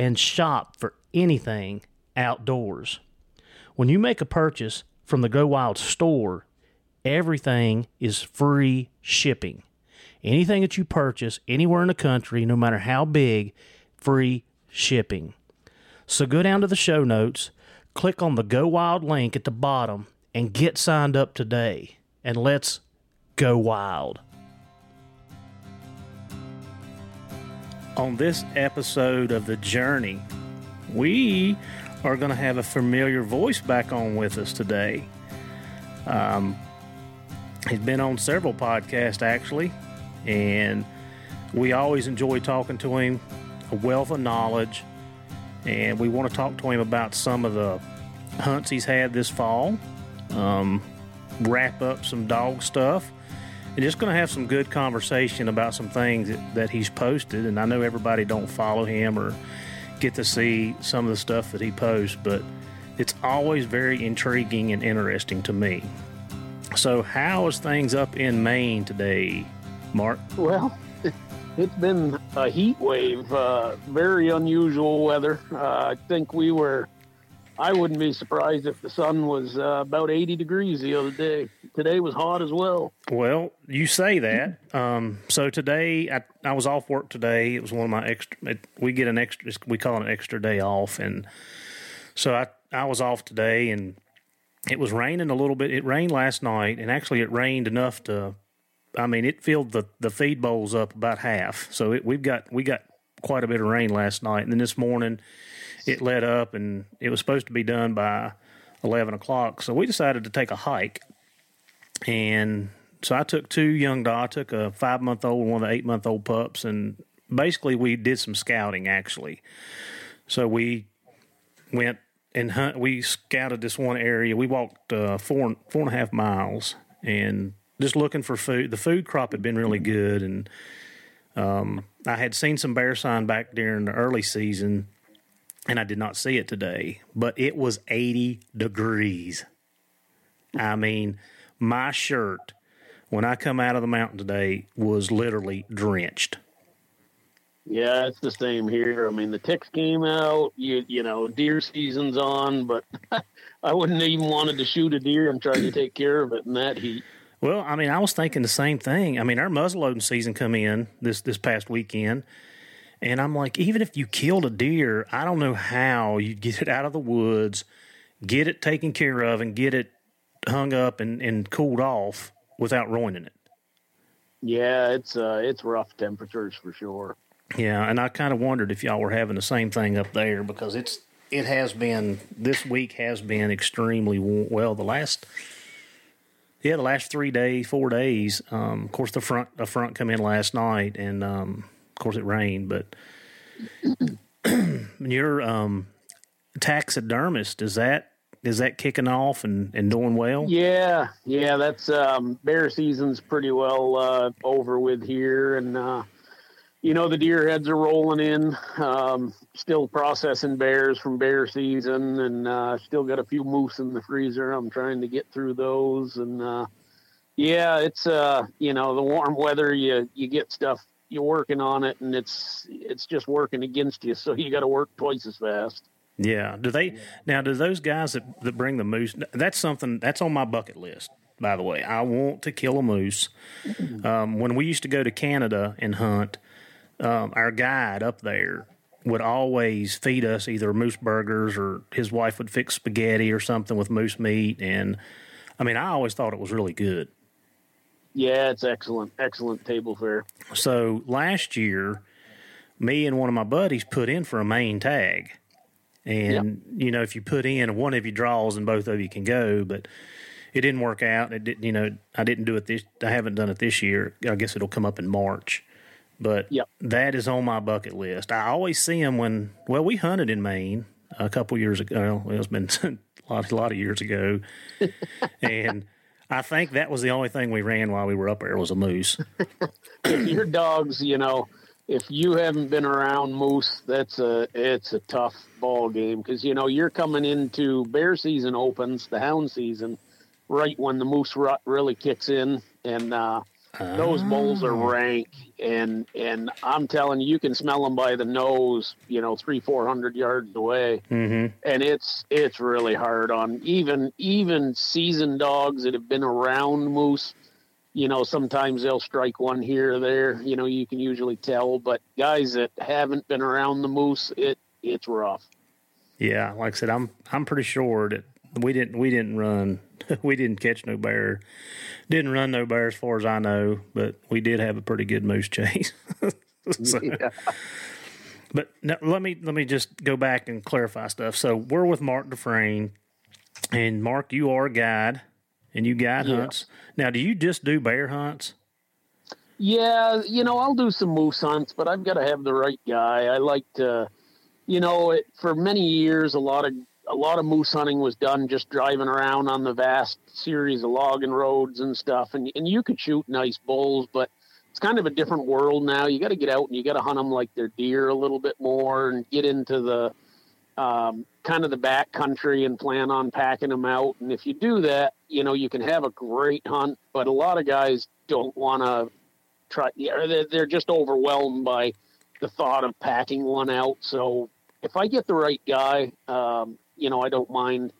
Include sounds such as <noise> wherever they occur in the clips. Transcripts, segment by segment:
and shop for anything outdoors. When you make a purchase from the Go Wild store, everything is free shipping. Anything that you purchase anywhere in the country, no matter how big, free shipping. So go down to the show notes, click on the Go Wild link at the bottom, and get signed up today. And let's go wild. On this episode of The Journey, we are going to have a familiar voice back on with us today. Um, he's been on several podcasts actually, and we always enjoy talking to him. A wealth of knowledge, and we want to talk to him about some of the hunts he's had this fall. Um, wrap up some dog stuff, and just going to have some good conversation about some things that, that he's posted. And I know everybody don't follow him or get to see some of the stuff that he posts, but it's always very intriguing and interesting to me. So, how is things up in Maine today, Mark? Well, it's been a heat wave, uh, very unusual weather. Uh, I think we were, I wouldn't be surprised if the sun was uh, about 80 degrees the other day. Today was hot as well. Well, you say that. Um, so today, I, I was off work today. It was one of my extra. It, we get an extra. We call it an extra day off, and so I I was off today, and it was raining a little bit. It rained last night, and actually, it rained enough to. I mean, it filled the the feed bowls up about half. So it, we've got we got quite a bit of rain last night, and then this morning it let up, and it was supposed to be done by eleven o'clock. So we decided to take a hike, and so I took two young dogs. I took a five month old and one of the eight month old pups, and basically we did some scouting actually. So we went and hunt. We scouted this one area. We walked uh, four four and a half miles and just looking for food. The food crop had been really good, and um, I had seen some bear sign back during the early season, and I did not see it today. But it was eighty degrees. I mean, my shirt when I come out of the mountain today, was literally drenched. Yeah, it's the same here. I mean, the ticks came out. You you know, deer season's on, but <laughs> I wouldn't even wanted to shoot a deer I'm trying to take care of it in that heat. Well, I mean, I was thinking the same thing. I mean, our muzzleloading season come in this this past weekend, and I'm like, even if you killed a deer, I don't know how you'd get it out of the woods, get it taken care of, and get it hung up and, and cooled off without ruining it. Yeah, it's uh, it's rough temperatures for sure. Yeah, and I kind of wondered if y'all were having the same thing up there because it's it has been this week has been extremely warm. well. The last yeah, the last three days, four days. Um, of course, the front the front come in last night, and um, course it rained. But <clears throat> your um, taxidermist is that is that kicking off and, and doing well? Yeah, yeah, that's um, bear season's pretty well uh, over with here, and uh, you know the deer heads are rolling in. Um, still processing bears from bear season, and uh, still got a few moose in the freezer. I'm trying to get through those, and uh, yeah, it's uh, you know the warm weather. You you get stuff. You're working on it, and it's it's just working against you. So you got to work twice as fast. Yeah. Do they now? Do those guys that that bring the moose? That's something that's on my bucket list. By the way, I want to kill a moose. Um, when we used to go to Canada and hunt, um, our guide up there would always feed us either moose burgers or his wife would fix spaghetti or something with moose meat. And I mean, I always thought it was really good. Yeah, it's excellent, excellent table fare. So last year, me and one of my buddies put in for a Maine tag. And, you know, if you put in, one of you draws and both of you can go, but it didn't work out. It didn't, you know, I didn't do it this, I haven't done it this year. I guess it'll come up in March. But Yep. that is on my bucket list. I always see them when, well, we hunted in Maine a couple years ago. Well, it's been <laughs> a lot, a lot of years ago. <laughs> and I think that was the only thing we ran while we were up there was a moose. <laughs> your dogs, you know, if you haven't been around moose, that's a it's a tough ball game because you know you're coming into bear season opens, the hound season, right when the moose rut really kicks in, and uh, those bulls are rank, and and I'm telling you, you can smell them by the nose, you know, three four hundred yards away. Mm-hmm. and it's it's really hard on even even seasoned dogs that have been around moose. You know sometimes they'll strike one here or there you know you can usually tell. But guys that haven't been around the moose it it's rough. Yeah, like I said, I'm I'm pretty sure that we didn't we didn't run <laughs> we didn't catch no bear, didn't run no bear as far as I know, but we did have a pretty good moose chase. <laughs> So- yeah. But let me let me just go back and clarify stuff. So we're with Mark Dufresne, and Mark, you are a guide, and you guide Yeah. hunts. Now, do you just do bear hunts? Yeah, you know, I'll do some moose hunts, but I've got to have the right guy. I like to, you know, it, for many years, a lot of a lot of moose hunting was done just driving around on the vast series of logging roads and stuff, and and you could shoot nice bulls, but it's kind of a different world now. You got to get out and you got to hunt them like they're deer a little bit more, and get into the um, kind of the back country and plan on packing them out. And if you do that, you know, you can have a great hunt, but a lot of guys don't want to try they're, they're just overwhelmed by the thought of packing one out so if i get the right guy um, you know i don't mind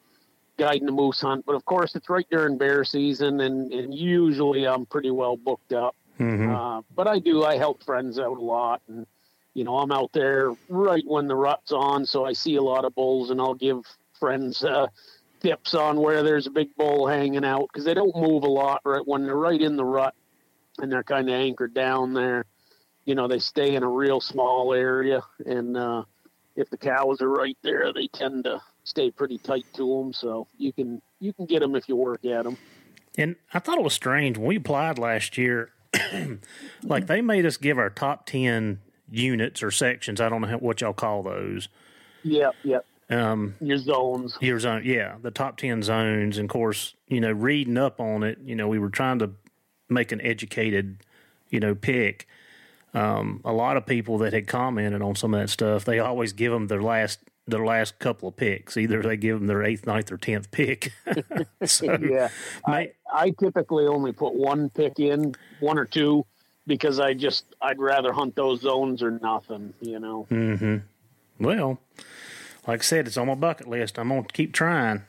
guiding the moose hunt but of course it's right during bear season and, and usually i'm pretty well booked up Mm-hmm. uh, but i do i help friends out a lot and you know i'm out there right when the rut's on so i see a lot of bulls and i'll give friends uh, tips on where there's a big bull hanging out because they don't move a lot right when they're right in the rut and they're kind of anchored down there. You know, they stay in a real small area, and uh, if the cows are right there, they tend to stay pretty tight to them. So you can you can get them if you work at them. And I thought it was strange when we applied last year. <clears throat> like they made us give our top ten units or sections. I don't know how, what y'all call those. Yep, yep. Um, Your zones. your zone, yeah, the top ten zones. And of course, you know, reading up on it, you know, we were trying to make an educated, you know, pick. Um, a lot of people that had commented on some of that stuff, they always give them their last their last couple of picks. Either they give them their eighth, ninth, or tenth pick. <laughs> so, yeah, I, I typically only put one pick in, one or two, because I just I'd rather hunt those zones or nothing. You know. Mm-hmm. Well, like I said, it's on my bucket list. I'm gonna keep trying.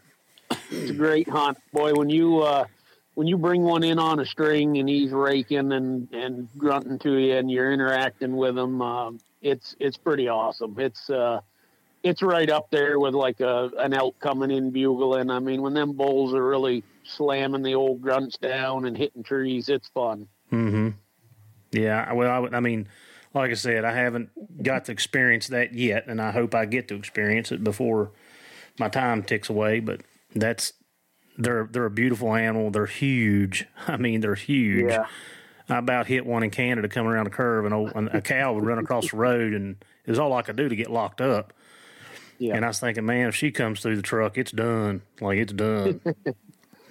It's a great hunt, boy. When you uh, when you bring one in on a string and he's raking and and grunting to you and you're interacting with him, uh, it's it's pretty awesome. It's uh, it's right up there with like a an elk coming in bugling. I mean, when them bulls are really slamming the old grunts down and hitting trees, it's fun. Mm-hmm. Yeah. Well, I, I mean, like I said, I haven't got to experience that yet, and I hope I get to experience it before my time ticks away. But that's they're they're a beautiful animal. They're huge. <laughs> I mean, they're huge. Yeah. I about hit one in Canada coming around a curve, and a, a cow would run across the road, and it was all I could do to get locked up. Yeah. And I was thinking, man, if she comes through the truck, it's done. Like it's done. <laughs>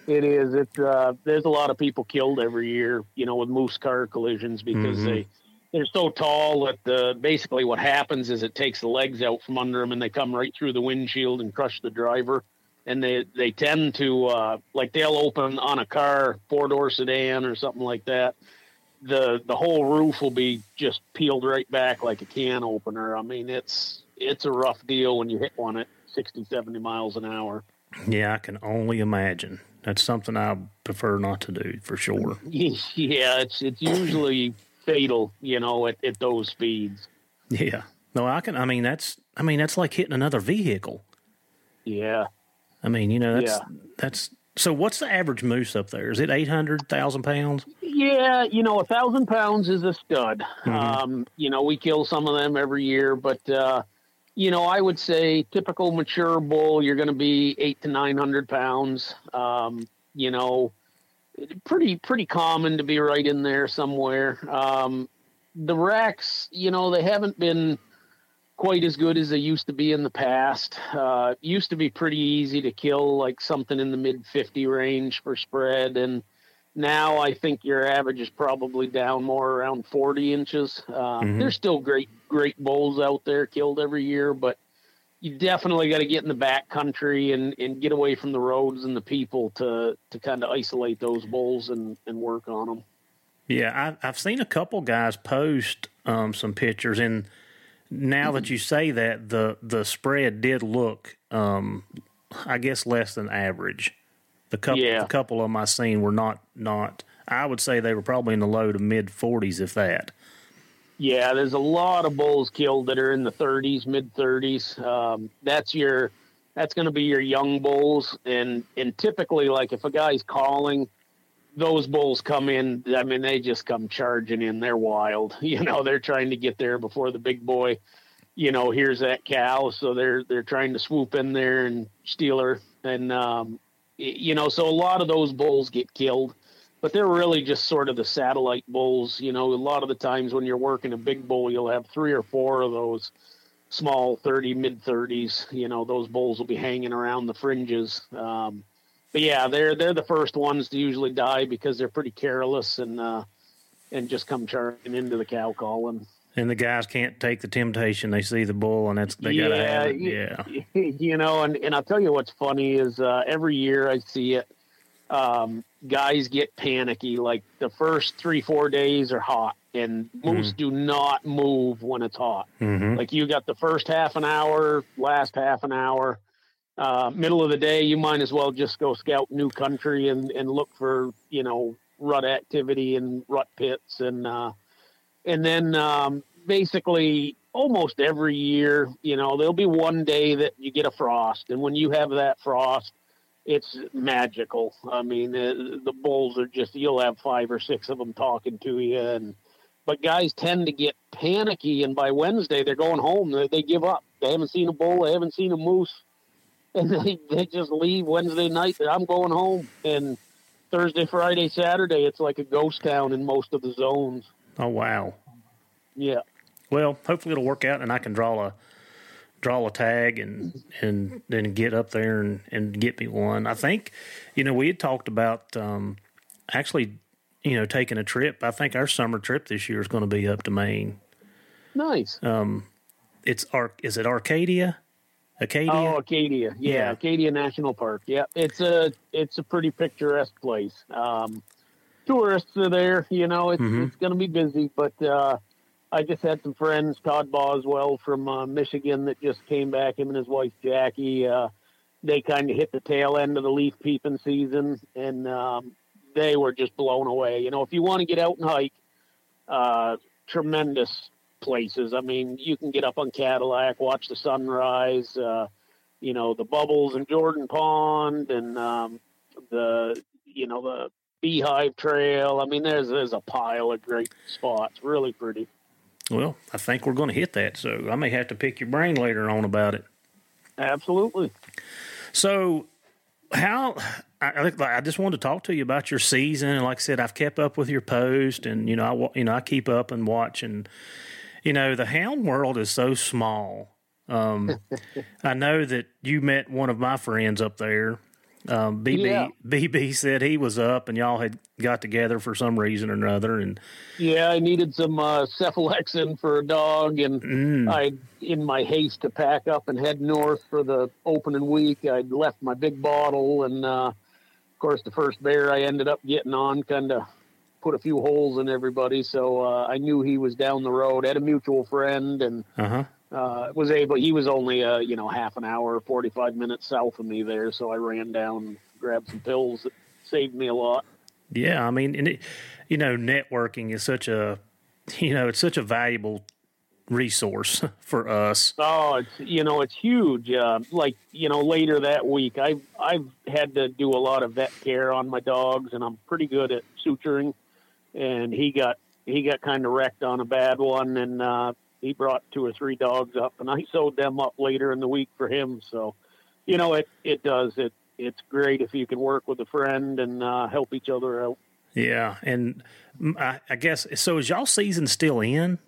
It is. It's uh, there's a lot of people killed every year, you know, with moose car collisions because Mhm. they they're so tall that the basically what happens is it takes the legs out from under them and they come right through the windshield and crush the driver. And they they tend to uh, like they'll open on a car four door sedan or something like that. The the whole roof will be just peeled right back like a can opener. I mean, it's it's a rough deal when you hit one at 60, 70 miles an hour. yeah, I can only imagine. That's something I prefer not to do for sure. <laughs> Yeah, it's it's usually fatal, you know, at, at those speeds. Yeah. No, I can. I mean, that's. I mean, that's like hitting another vehicle. Yeah. I mean, you know, that's Yeah. that's. So, what's the average moose up there? Is it eight hundred thousand pounds? Yeah, you know, a thousand pounds is a stud. Mhm. Um, you know, we kill some of them every year, but uh, you know, I would say typical mature bull, you're going to be eight to nine hundred pounds. Um, you know, pretty pretty common to be right in there somewhere. Um, the racks, you know, they haven't been quite as good as they used to be in the past. Uh, used to be pretty easy to kill, like something in the mid fifty range for spread, and now I think your average is probably down more around 40 inches. Uh, Mhm. There's still great, great bulls out there killed every year, but you definitely got to get in the back country and, and get away from the roads and the people to, to kind of isolate those bulls and, and work on them. Yeah, I, I've seen a couple guys post um, some pictures, and now that you say that, the the spread did look, um, I guess, less than average. The couple, Yeah. the couple of them I seen were not not. I would say they were probably in the low to mid forties, if that. Yeah, there's a lot of bulls killed that are in the 30s, mid 30s. Um, that's your, that's going to be your young bulls, and and typically, like if a guy's calling, those bulls come in. I mean, they just come charging in. They're wild. <laughs> You know, they're trying to get there before the big boy. You know, here's that cow, so they're they're trying to swoop in there and steal her, and um, you know, so a lot of those bulls get killed but they're really just sort of the satellite bulls. You know, a lot of the times when you're working a big bull, you'll have three or four of those small 30, mid 30s. You know, those bulls will be hanging around the fringes. Um, but yeah, they're they're the first ones to usually die because they're pretty careless and uh, and just come charging into the cow calling. And the guys can't take the temptation. They see the bull, and that's they gotta have it. Yeah, <laughs> you know, and, and I'll tell you what's funny is uh, every year I see it. Um, guys get panicky. Like the first three, four days are hot, and moose do not move when it's hot. hmm Like you got the first half an hour, last half an hour, uh, middle of the day, you might as well just go scout new country and, and look for, you know, rut activity and rut pits. And, uh, and then, um, basically almost every year, you know, there'll be one day that you get a frost. And when you have that frost, it's magical. I mean, the, the bulls are just, you'll have five or six of them talking to you and, but guys tend to get panicky, and by Wednesday they're going home. They, they give up. They haven't seen a bull. They haven't seen a moose, and <laughs> they they just leave Wednesday night. I'm going home, and Thursday, Friday, Saturday, it's like a ghost town in most of the zones. Oh wow. Yeah, Well, hopefully it'll work out, and I can draw a draw a tag and and then get up there and and get me one. I think, you know, we had talked about um, actually, you know, taking a trip. I think our summer trip this year is going to be up to Maine. nice. Um, it's arc. is it Arcadia? Acadia. Oh, Acadia. Yeah, Yeah. Acadia National Park. Yeah, it's a it's a pretty picturesque place. Um, tourists are there. You know, it's Mhm. it's going to be busy, but uh, I just had some friends, Todd Boswell from uh, Michigan, that just came back. Him and his wife Jackie. Uh, they kind of hit the tail end of the leaf peeping season, and um, they were just blown away. You know, if you want to get out and hike, uh, tremendous places. I mean, you can get up on Cadillac, watch the sunrise. Uh, you know, the bubbles in Jordan Pond, and um, the you know the Beehive Trail. I mean, there's there's a pile of great spots. Really pretty. Well, I think we're going to hit that, so I may have to pick your brain later on about it. Absolutely. So, how I, I just wanted to talk to you about your season, and like I said, I've kept up with your post, and you know, I you know, I keep up and watch, and you know, the hound world is so small. Um, <laughs> I know that you met one of my friends up there. Um, BB Yeah. BB said he was up, and y'all had got together for some reason or another, and Yeah, I needed some uh, cephalexin for a dog, and mm, I, in my haste to pack up and head north for the opening week, I'd left my big bottle, and uh, of course, the first bear I ended up getting on kind of put a few holes in everybody. So uh, I knew he was down the road. Had a mutual friend, and uh huh. uh, was able. He was only uh, you know half an hour, forty five minutes south of me there, so I ran down, grabbed some pills that saved me a lot. Yeah, I mean, and it, you know, networking is such a, <laughs> you know, it's such a valuable resource <laughs> for us. Oh, it's you know it's huge. Uh, like you know later that week, I've I've had to do a lot of vet care on my dogs, and I'm pretty good at suturing. And he got he got kind of wrecked on a bad one, and uh, he brought two or three dogs up, and I <laughs> sewed them up later in the week for him. So, you know it it does it. It's great if you can work with a friend and uh, help each other out. Yeah, and mm, I, I guess so. Is y'all season still in?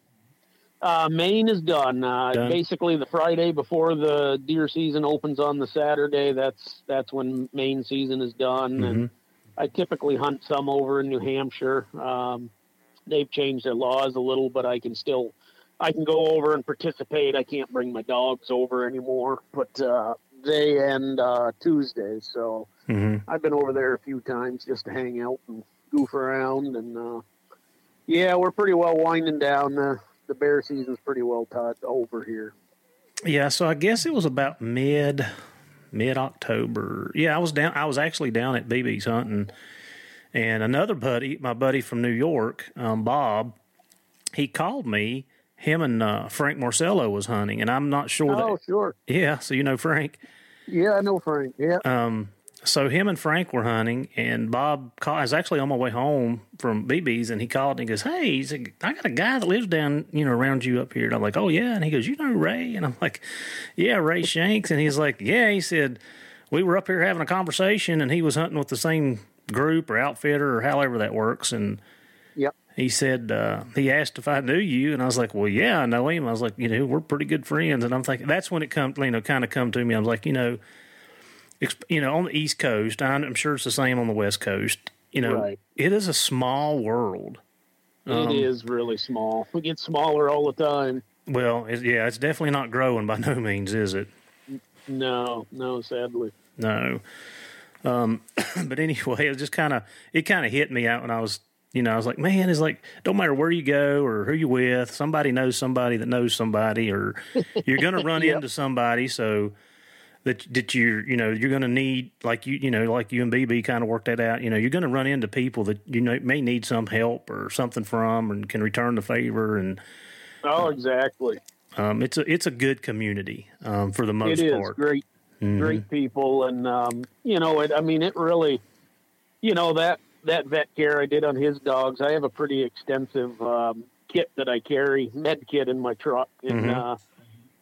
Uh, Maine is done. Uh, Done. Basically, the Friday before the deer season opens on the Saturday. That's that's when Maine season is done. And I typically hunt some over in New Hampshire. Um, they've changed their laws a little, but I can still I can go over and participate. I can't bring my dogs over anymore, but uh, they end uh, Tuesday, so hmm I've been over there a few times just to hang out and goof around. And uh, yeah, we're pretty well winding down. The the bear season's pretty well tied over here. Yeah, so I guess it was about mid mid October. Yeah, I was down. I was actually down at BB's hunting, and another buddy, my buddy from New York, um, Bob, he called me. Him and uh, Frank Marcello was hunting, and I'm not sure Oh, that. Oh, sure. Yeah, so you know Frank. Yeah, I know Frank. Yeah. Um, so him and Frank were hunting, and Bob called. I was actually on my way home from BB's, and he called and he goes, "Hey, he said, I got a guy that lives down, you know, around you up here." And I'm like, "Oh yeah," and he goes, "You know Ray?" And I'm like, "Yeah, Ray Shanks." And he's like, "Yeah," he said, "We were up here having a conversation, and he was hunting with the same group or outfitter or however that works." And Yep. he said uh, he asked if I knew you, and I was like, "Well, yeah, I know him." I was like, "You know, we're pretty good friends," and I'm thinking that's when it come, you know, kind of come to me. I was like, you know, you know, on the East Coast, I'm sure it's the same on the West Coast. You know, Right. it is a small world. Um, it is really small. We get smaller all the time. Well, it, yeah, it's definitely not growing by <laughs> no means, is it? No, no, sadly. No. Um, <coughs> but anyway, it just kind of it kind of hit me out when I was, you know, I was like, man, it's like don't matter where you go or who you with, somebody knows somebody that knows somebody, or <laughs> you're gonna run Yep. into somebody. So that that you're, you know, you're gonna need like you, you know, like you and BB kind of worked that out. You know, you're gonna run into people that you know may need some help or something from, and can return the favor. And Oh, exactly. um, it's a it's a good community um, for the most It is part. great, Mhm. great people, and um, you know, it. I mean, it really, you know, that that vet care I did on his dogs. I have a pretty extensive um, kit that I carry, med kit in my truck, and Mhm. uh,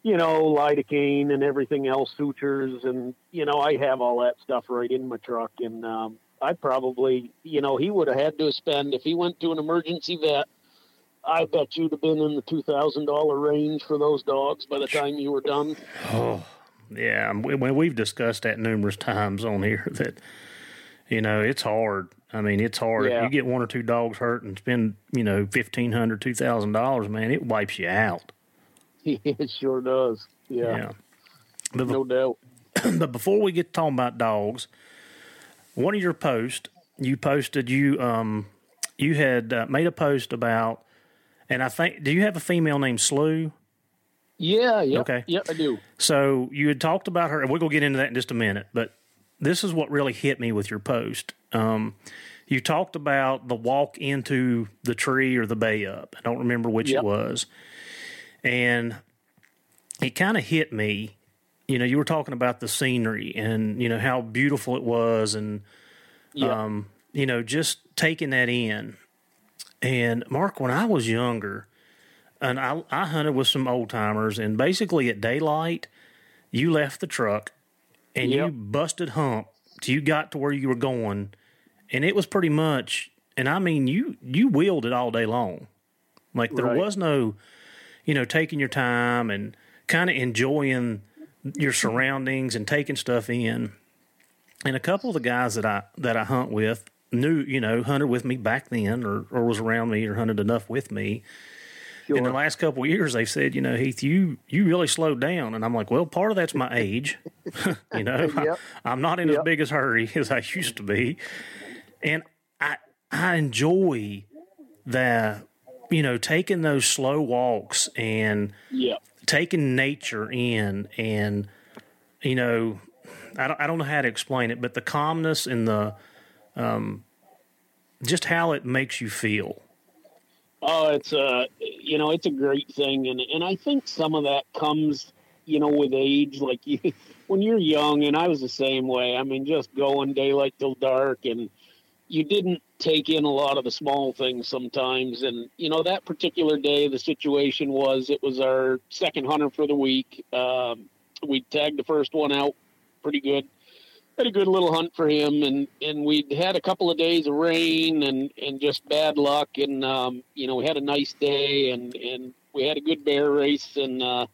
you know, lidocaine and everything else, sutures, and you know, I have all that stuff right in my truck, and um, I probably, you know, he would have had to spend if he went to an emergency vet. I bet you'd have been in the two thousand dollar range for those dogs by the time you were done. Oh, yeah. We- we've discussed that numerous <laughs> times on here that, you know, it's hard. I mean, it's hard. If you get one or two dogs hurt and spend, you know, $1,500, $2,000, man, it wipes you out. <laughs> it sure does. Yeah. But, no doubt. <clears throat> but before we get talking about dogs, one of your posts you posted you um you had uh, made a post about, and I think do you have a female named Slew? Yeah, yeah. Okay. Yep, I do. So you had talked about her, and we're gonna get into that in just a minute. But this is what really hit me with your post. Um, you talked about the walk into the tree or the bay up. I don't remember which Yep. it was, and it kind of hit me. You know, you were talking about the scenery and you know how beautiful it was, and Yeah. um, you know, just taking that in. And Mark, when I was younger, and I, I hunted with some old timers, and basically at daylight, you left the truck and you busted hump till you got to where you were going, and it was pretty much, and I mean, you you wheeled it all day long, like there Right. was no, you know, taking your time and kind of enjoying your surroundings and taking stuff in. And a couple of the guys that I that I hunt with knew, you know, hunted with me back then, or or was around me, or hunted enough with me. In the last couple of years, they've said, you know, Heath, you you really slowed down, and I'm like, well, part of that's my age. <laughs> you know, Yep. <laughs> I, am not in as big as hurry as I used to be, and I I enjoy the, you know, taking those slow walks and Yeah. taking nature in and you know I don't, I don't know how to explain it but the calmness and the um just how it makes you feel Oh, it's a you know it's a great thing, and and I think some of that comes you know with age. Like you, <laughs> when you're young, and I was the same way. I mean, just going daylight till dark, and you didn't take in a lot of the small things sometimes. And you know that particular day, the situation was it was our second hunter for the week. Um, we tagged the first one out pretty good had a good little hunt for him and and we'd had a couple of days of rain and and just bad luck and um you know we had a nice day and and we had a good bear race and uh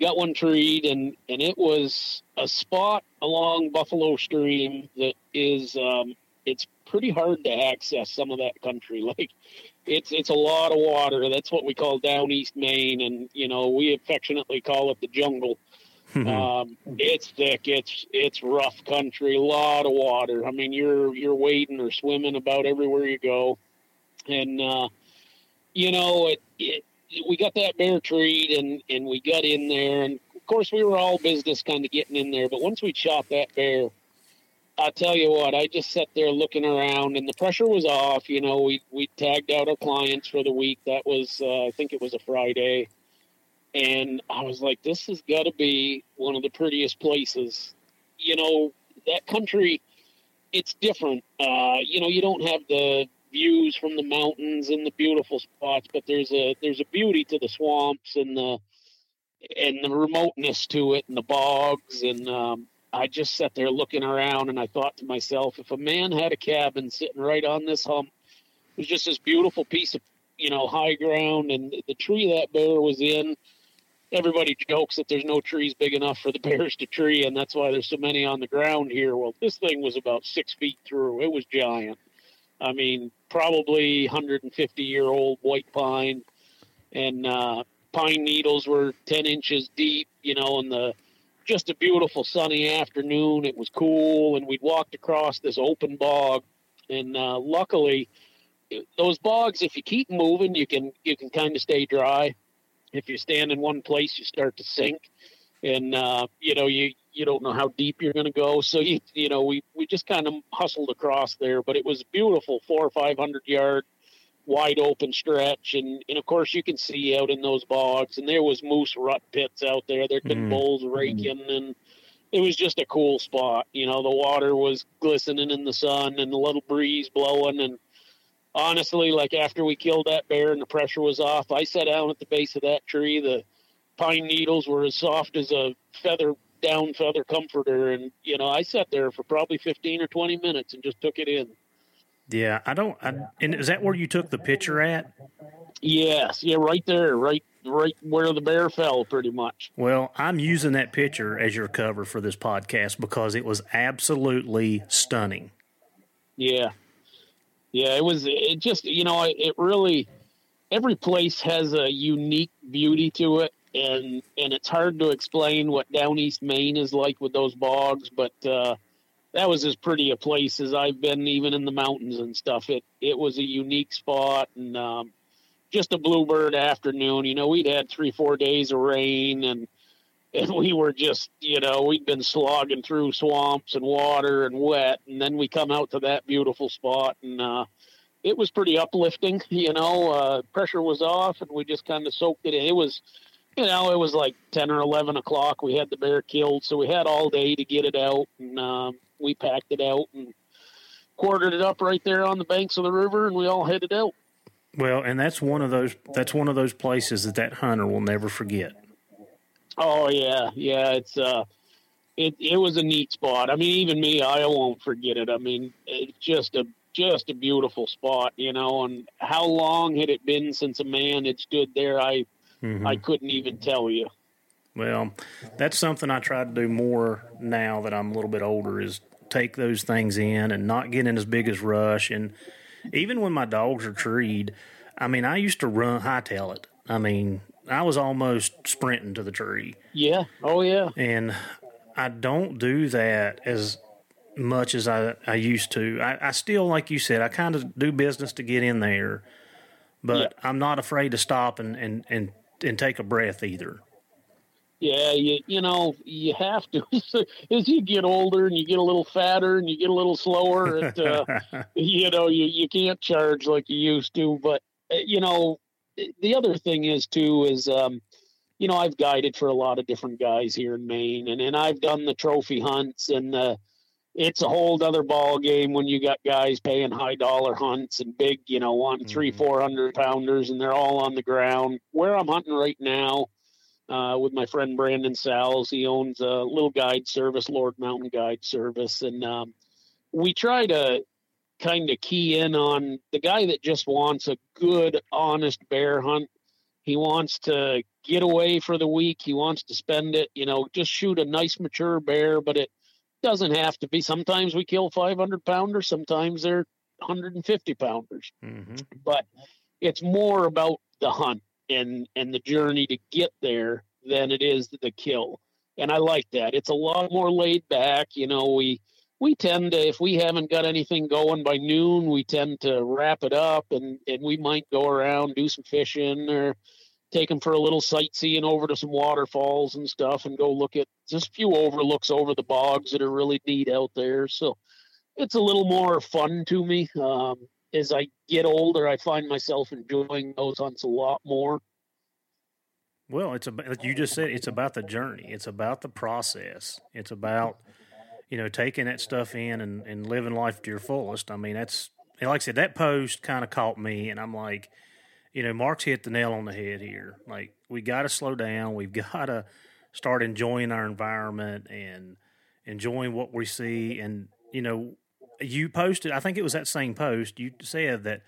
got one treed and and it was a spot along buffalo stream that is um it's pretty hard to access some of that country <laughs> like it's it's a lot of water that's what we call down east maine and you know we affectionately call it the jungle um, it's thick. It's it's rough country. A lot of water. I mean, you're you're wading or swimming about everywhere you go, and uh, you know it, it. We got that bear treat, and and we got in there, and of course we were all business kind of getting in there. But once we shot that bear, I tell you what, I just sat there looking around, and the pressure was off. You know, we we tagged out our clients for the week. That was uh, I think it was a Friday and I was like, this has got to be one of the prettiest places. You know, that country, it's different. Uh, you know, you don't have the views from the mountains and the beautiful spots, but there's a there's a beauty to the swamps and the and the remoteness to it and the bogs and um, I just sat there looking around and I thought to myself, if a man had a cabin sitting right on this hump, it was just this beautiful piece of you know high ground and the tree that bear was in everybody jokes that there's no trees big enough for the <laughs> bears to tree, and that's why there's so many on the ground here. Well, this thing was about six feet through. It was giant. I mean, probably 150 year old white pine, and uh, pine needles were 10 inches deep. You know, and the just a beautiful sunny afternoon. It was cool, and we'd walked across this open bog, and uh, luckily. Those bogs, if you keep moving, you can you can kind of stay dry if you stand in one place you start to sink and uh, you know you you don't know how deep you're going to go so you you know we we just kind of hustled across there but it was beautiful four or five hundred yard wide open stretch and and of course you can see out in those bogs and there was moose rut pits out there there'd been Mhm. bulls raking and it was just a cool spot you know the water was glistening in the sun and a little breeze blowing and honestly, like after we killed that bear and the pressure was off, I sat down at the base of that tree. The pine needles were as soft as a feather down feather comforter, and you know, I sat there for probably fifteen or twenty minutes and just took it in. Yeah i don't I, and is that where you took the picture at Yes, yeah, right there, right, right where the bear fell, pretty much. well i'm using that picture as your cover for this podcast because it was absolutely stunning Yeah, yeah, it was. It just, you know, it, it really. Every place has a unique beauty to it, and and it's hard to explain what down east Maine is like with those bogs, but uh, that was as pretty a place as I've been, even in the mountains and stuff. It it was a unique spot and um, just a bluebird afternoon. You know, we'd had three four days of rain and and we were just you know we'd been slogging through swamps and water and wet, and then we come out to that beautiful spot and. uh it was pretty uplifting, you know. Uh, pressure was off, and we just kind of soaked it in. It was, you know, it was like ten or eleven o'clock. We had the bear killed, so we had all day to get it out, and um, we packed it out and quartered it up right there on the banks of the river, and we all headed out. Well, and that's one of those that's one of those places that that hunter will never forget. Oh yeah, yeah. It's uh, it it was a neat spot. I mean, even me, I won't forget it. I mean, it's just a just a beautiful spot, you know. And how long had it been since a man had stood there? I mm-hmm. I couldn't even tell you. Well, that's something I try to do more now that I'm a little bit older. Is take those things in and not get in as big as rush. And even when my dogs are treed, I mean, I used to run hightail it. I mean, I was almost sprinting to the tree. Yeah. Oh yeah. And I don't do that as much as I, I used to. I, I still, like you said, I kind of do business to get in there, but yeah. I'm not afraid to stop and, and, and, and take a breath either. Yeah, you you know you have to <laughs> as you get older and you get a little fatter and you get a little slower. It, uh, <laughs> you know you you can't charge like you used to. But uh, you know the other thing is too is um, you know I've guided for a lot of different guys here in Maine and and I've done the trophy hunts and uh, it's a whole other ball game when you got guys paying high dollar hunts and big, you know, one, three, mm-hmm. four hundred pounders, and they're all on the ground. Where I'm hunting right now, uh, with my friend Brandon Salles, he owns a little guide service, Lord Mountain Guide Service, and um, we try to kind of key in on the guy that just wants a good, honest bear hunt. He wants to get away for the week. He wants to spend it, you know, just shoot a nice mature bear, but it doesn't have to be. Sometimes we kill 500 pounders, sometimes they're 150 pounders. Mm-hmm. But it's more about the hunt and and the journey to get there than it is the kill. And I like that. It's a lot more laid back. You know, we we tend to if we haven't got anything going by noon, we tend to wrap it up and and we might go around do some fishing or take them for a little sightseeing over to some waterfalls and stuff and go look at just a few overlooks over the bogs that are really neat out there. So it's a little more fun to me. Um, as I get older, I find myself enjoying those hunts a lot more. Well, it's about, like you just said, it's about the journey. It's about the process. It's about, you know, taking that stuff in and, and living life to your fullest. I mean, that's, like I said, that post kind of caught me and I'm like, you know, Mark's hit the nail on the head here. Like, we got to slow down. We've <laughs> got to start enjoying our environment and enjoying what we see. And, you know, you posted, I think it was that same post, you said that,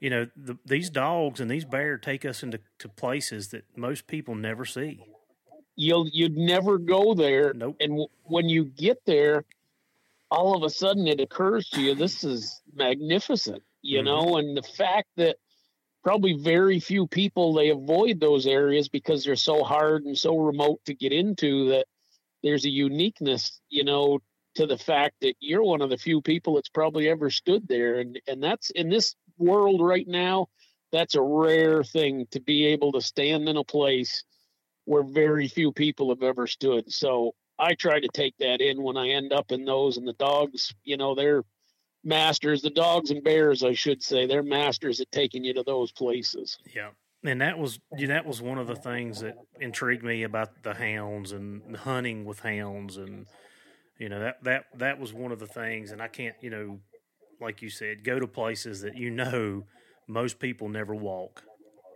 you know, the, these dogs and these bear take us into to places that most people never see. You'll, you'd never go there. Nope. And w- when you get there, all of a sudden it occurs to you, this is magnificent, you mm-hmm. know, and the fact that probably very few people they avoid those areas because they're so hard and so remote to get into that there's a uniqueness you know to the fact that you're one of the few people that's probably ever stood there and and that's in this world right now that's a rare thing to be able to stand in a place where very few people have ever stood so i try to take that in when i end up in those and the dogs you know they're masters, the dogs and bears, I should say, they're masters at taking you to those places. Yeah. And that was that was one of the things that intrigued me about the hounds and hunting with hounds and you know that that that was one of the things and I can't, you know, like you said, go to places that you know most people never walk.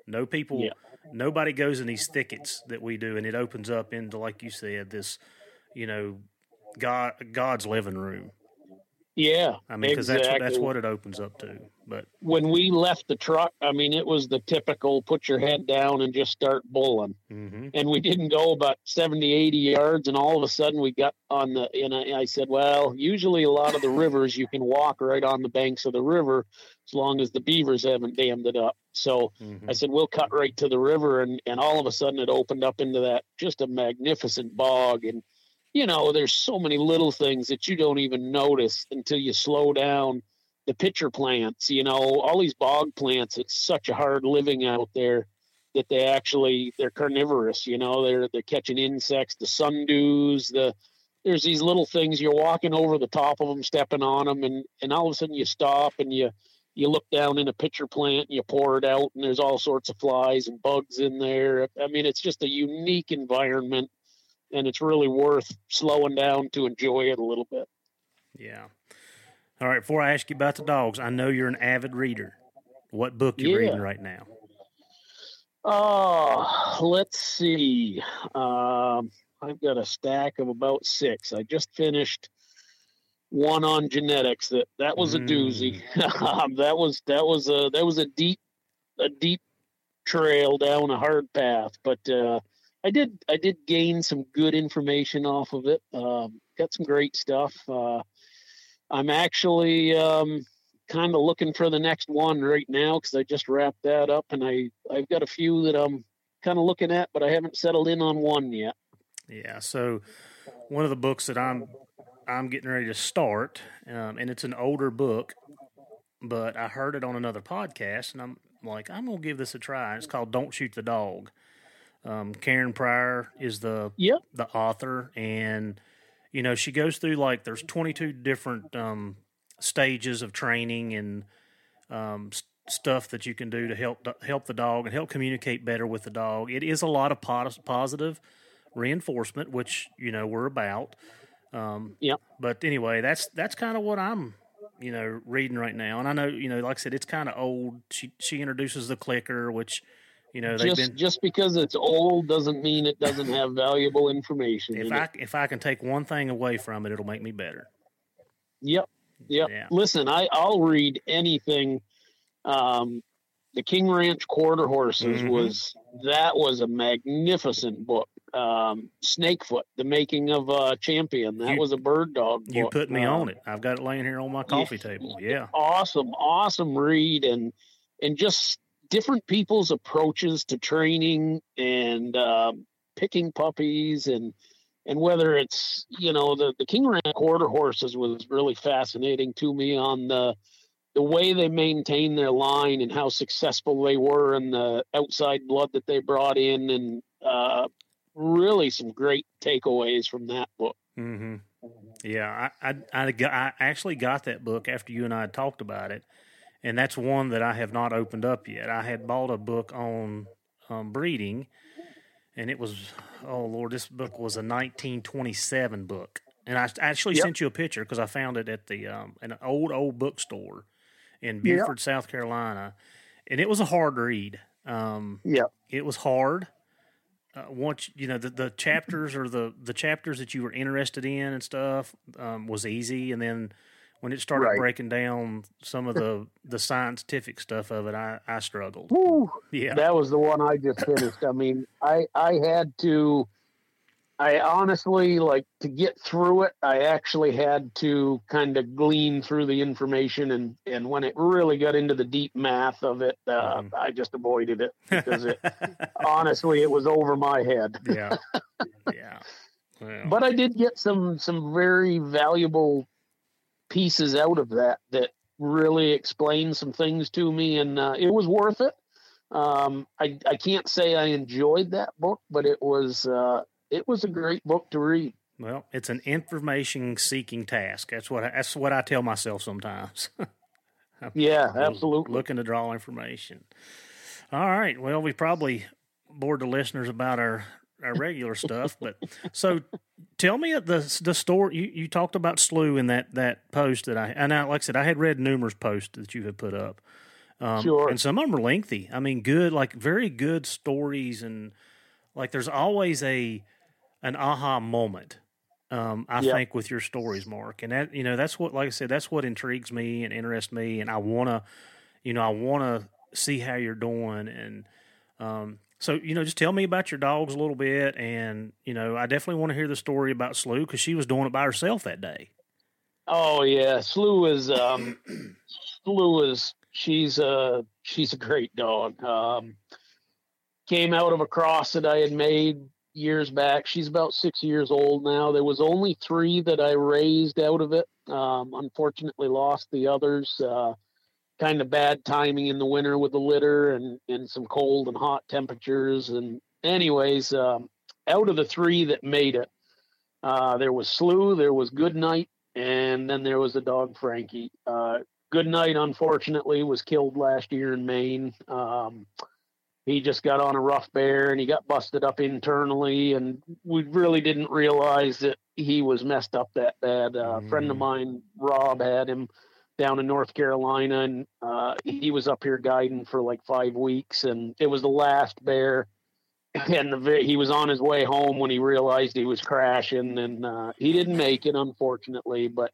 No people yeah. nobody goes in these thickets that we do and it opens up into like you said this, you know, God God's living room yeah, I mean, because exactly. that's that's what it opens up to. But when we left the truck, I mean, it was the typical put your head down and just start bulling. Mm-hmm. And we didn't go about 70, 80 yards, and all of a sudden we got on the. And I, I said, well, usually a lot of the rivers you can walk right on the banks of the river as long as the beavers haven't dammed it up. So Mhm. I said, we'll cut right to the river. And, and all of a sudden it opened up into that just a magnificent bog. And, you know, there's so many little things that you don't even notice until you slow down. The pitcher plants, you know, all these bog plants, it's such a hard living out there that they actually they're carnivorous, you know, they're they're catching insects, the sundews, the there's these little things you're walking over the top of them, stepping on them, and and all of a sudden you stop and you you look down in a pitcher plant and you pour it out, and there's all sorts of flies and bugs in there. I mean, it's just a unique environment, and it's really worth slowing down to enjoy it a little bit. Yeah. All right. Before I ask you about the dogs, I know you're an avid reader. What book you Yeah. reading right now? Oh, let's see. Um, I've got a stack of about six. I just finished one on genetics. That that was a doozy. <laughs> Um, that was that was a that was a deep a deep trail down a hard path. But uh, I did I did gain some good information off of it. Um, got some great stuff. Uh, I'm actually um, kind of looking for the next one right now because I just wrapped that up and I I've got a few that I'm kind of looking at, but I haven't settled in on one yet. Yeah. So one of the books that I'm I'm getting ready to start, um, and it's an older book, but I heard it on another podcast, and I'm like, I'm gonna give this a try. It's called "Don't Shoot the Dog." Um, Karen Pryor is the Yep. the author, and you know she goes through like there's 22 different um, stages of training and um, s- stuff that you can do to help help the dog and help communicate better with the dog. It is a lot of pos- positive reinforcement, which you know we're about. Um, Yep. But anyway, that's that's kind of what I'm you know reading right now, and I know you know like I said, it's kind of old. She she introduces the clicker, which you know Just been. just because it's old doesn't mean it doesn't have valuable information. If in I it. if I can take one thing away from it, it'll make me better. Yep. Yep. Yeah. Listen, I I'll read anything. Um, the King Ranch Quarter Horses Mhm. was that was a magnificent book. Um, Snakefoot, the making of a champion. That You- was a bird dog. You put me Um, on it. I've got it laying here on my coffee table. Yeah. awesome, awesome read and and just different people's approaches to training and um, picking puppies and and whether it's you know the the King Ranch quarter horses was really fascinating to me on the the way they maintained their line and how successful they were and the outside blood that they brought in and uh, really some great takeaways from that book. hmm Yeah, I, I I I actually got that book after you and I talked about it, and that's one that I have not opened up yet. I had bought a book on um, breeding, and it was oh lord, this book was a 1927 book, and I actually Yep. sent you a picture because I found it at the um, an old old bookstore in Beaufort, South Carolina, and it was a hard read. Um, Yeah. it was hard. Uh, once you know the, the chapters or the the chapters that you were interested in and stuff um, was easy, and then when it started Right. breaking down some of the <laughs> the scientific stuff of it, I I struggled. Woo. Yeah, That was the one I just finished. I mean, I I had to I honestly like to get through it. I actually had to kind of glean through the information and and when it really got into the deep math of it, uh, Mhm. I just avoided it because it <laughs> honestly it was over my head. yeah, <laughs> yeah. Well, But I did get some some very valuable pieces out of that that really explained some things to me, and uh, it was worth it. Um, I I can't say I enjoyed that book, but it was uh, it was a great book to read. well, it's an information seeking task. That's what I, that's what I tell myself sometimes. <laughs> Yeah, absolutely. Looking to draw information. All right. Well, we probably bored the listeners about our our regular stuff, but so tell me the the story you, you talked about Slew in that that post that I and I, like I said I had read numerous posts that you had put up. Um, Sure. And some of them are lengthy. I mean, good, like very good stories, and like there's always a an aha moment. Um, I Yeah. think with your stories, Mark, and that you know that's what, like I said, that's what intrigues me and interests me, and I wanna, you know, I wanna see how you're doing, and um, so you know, just tell me about your dogs a little bit, and you know, I definitely want to hear the story about Slew because she was doing it by herself that day. Oh yeah, Slew is um, <clears throat> Slew is she's a she's a great dog. Um, came out of a cross that I had made years back. She's about six years old now. There was only three that I raised out of it. Um, unfortunately, lost the others. Uh, kind of bad timing in the winter with the litter and, and some cold and hot temperatures. And anyways, um, out of the three that made it, uh, there was Slew, there was Goodnight, and then there was the dog Frankie. Uh, Goodnight, unfortunately, was killed last year in Maine. Um, he just got on a rough bear and he got busted up internally, and we really didn't realize that he was messed up that bad. Uh, mm. A friend of mine, Rob, had him down in North Carolina, and uh, he was up here guiding for like five weeks, and it was the last bear. And the, he was on his way home when he realized he was crashing, and uh, he didn't make it, unfortunately. But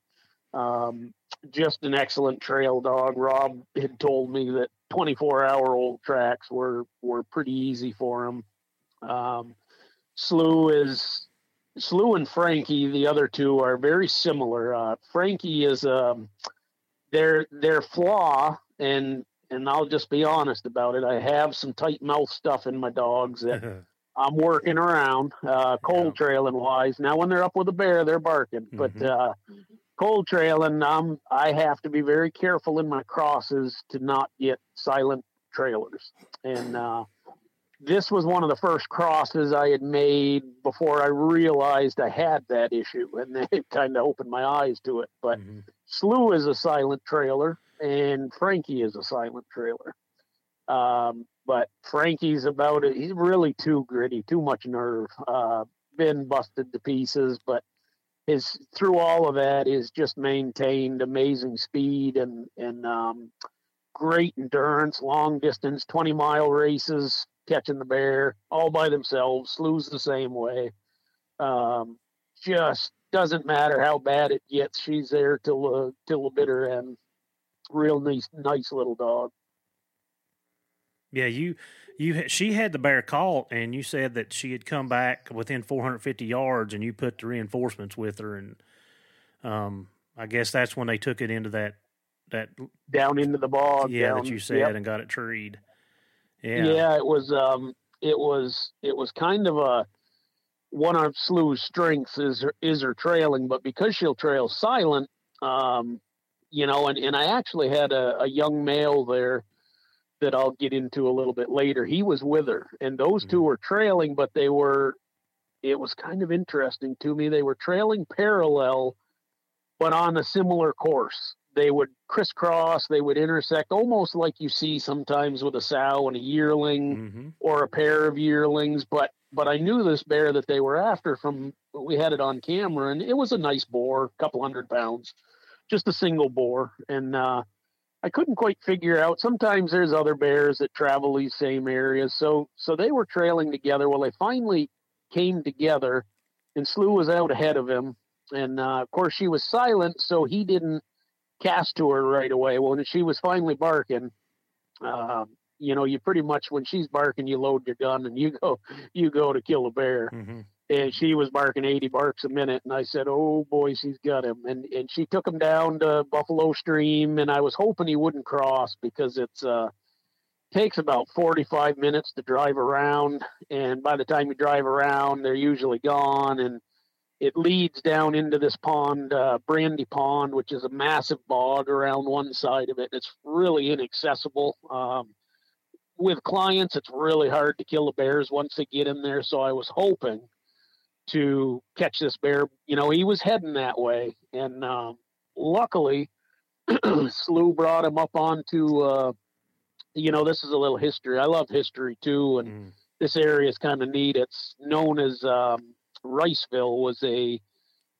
um, just an excellent trail dog. Rob had told me that 24 hour old tracks were were pretty easy for him. Um, Slew is Slew and Frankie, the other two are very similar. Uh, Frankie is um, their their flaw, and and I'll just be honest about it. I have some tight mouth stuff in my dogs that <laughs> I'm working around, uh, cold trailing wise. Now, when they're up with a bear, they're barking, mm-hmm. but uh, cold trailing, um, I have to be very careful in my crosses to not get silent trailers. And uh, this was one of the first crosses I had made before I realized I had that issue, and <laughs> it kind of opened my eyes to it. But mm-hmm. Slew is a silent trailer, and Frankie is a silent trailer. Um, but Frankie's about it. He's really too gritty, too much nerve. Uh, been busted to pieces, but his through all of that is just maintained amazing speed and and um, great endurance, long distance, twenty mile races, catching the bear all by themselves. Slew's the same way. Um, just doesn't matter how bad it gets. She's there till uh, till the bitter end. Real nice, nice little dog. Yeah, you you she had the bear caught, and you said that she had come back within 450 yards, and you put the reinforcements with her, and um, I guess that's when they took it into that that down into the bog. Yeah, down, that you said, yep. and got it treed. Yeah, yeah, it was um, it was it was kind of a one of Slew's strengths is her, is her trailing, but because she'll trail silent, um, you know, and and I actually had a, a young male there that I'll get into a little bit later. He was with her, and those mm-hmm. two were trailing, but they were. It was kind of interesting to me. They were trailing parallel, but on a similar course. They would crisscross. They would intersect, almost like you see sometimes with a sow and a yearling, mm-hmm. or a pair of yearlings. But but I knew this bear that they were after from. We had it on camera, and it was a nice boar, a couple hundred pounds, just a single boar, and. uh I couldn't quite figure out. Sometimes there's other bears that travel these same areas, so so they were trailing together. Well, they finally came together, and Slew was out ahead of him, and uh, of course she was silent, so he didn't cast to her right away. Well, when she was finally barking, uh, you know, you pretty much when she's barking, you load your gun and you <laughs> go you go to kill a bear. Mm-hmm and she was barking 80 barks a minute and i said oh boy she's got him and and she took him down to buffalo stream and i was hoping he wouldn't cross because it's uh takes about 45 minutes to drive around and by the time you drive around they're usually gone and it leads down into this pond uh, brandy pond which is a massive bog around one side of it it's really inaccessible um, with clients it's really hard to kill the bears once they get in there so i was hoping to catch this bear. You know, he was heading that way, and uh, luckily, <clears throat> Slew brought him up onto. Uh, you know, this is a little history. I love history too, and mm. this area is kind of neat. It's known as um, Riceville was a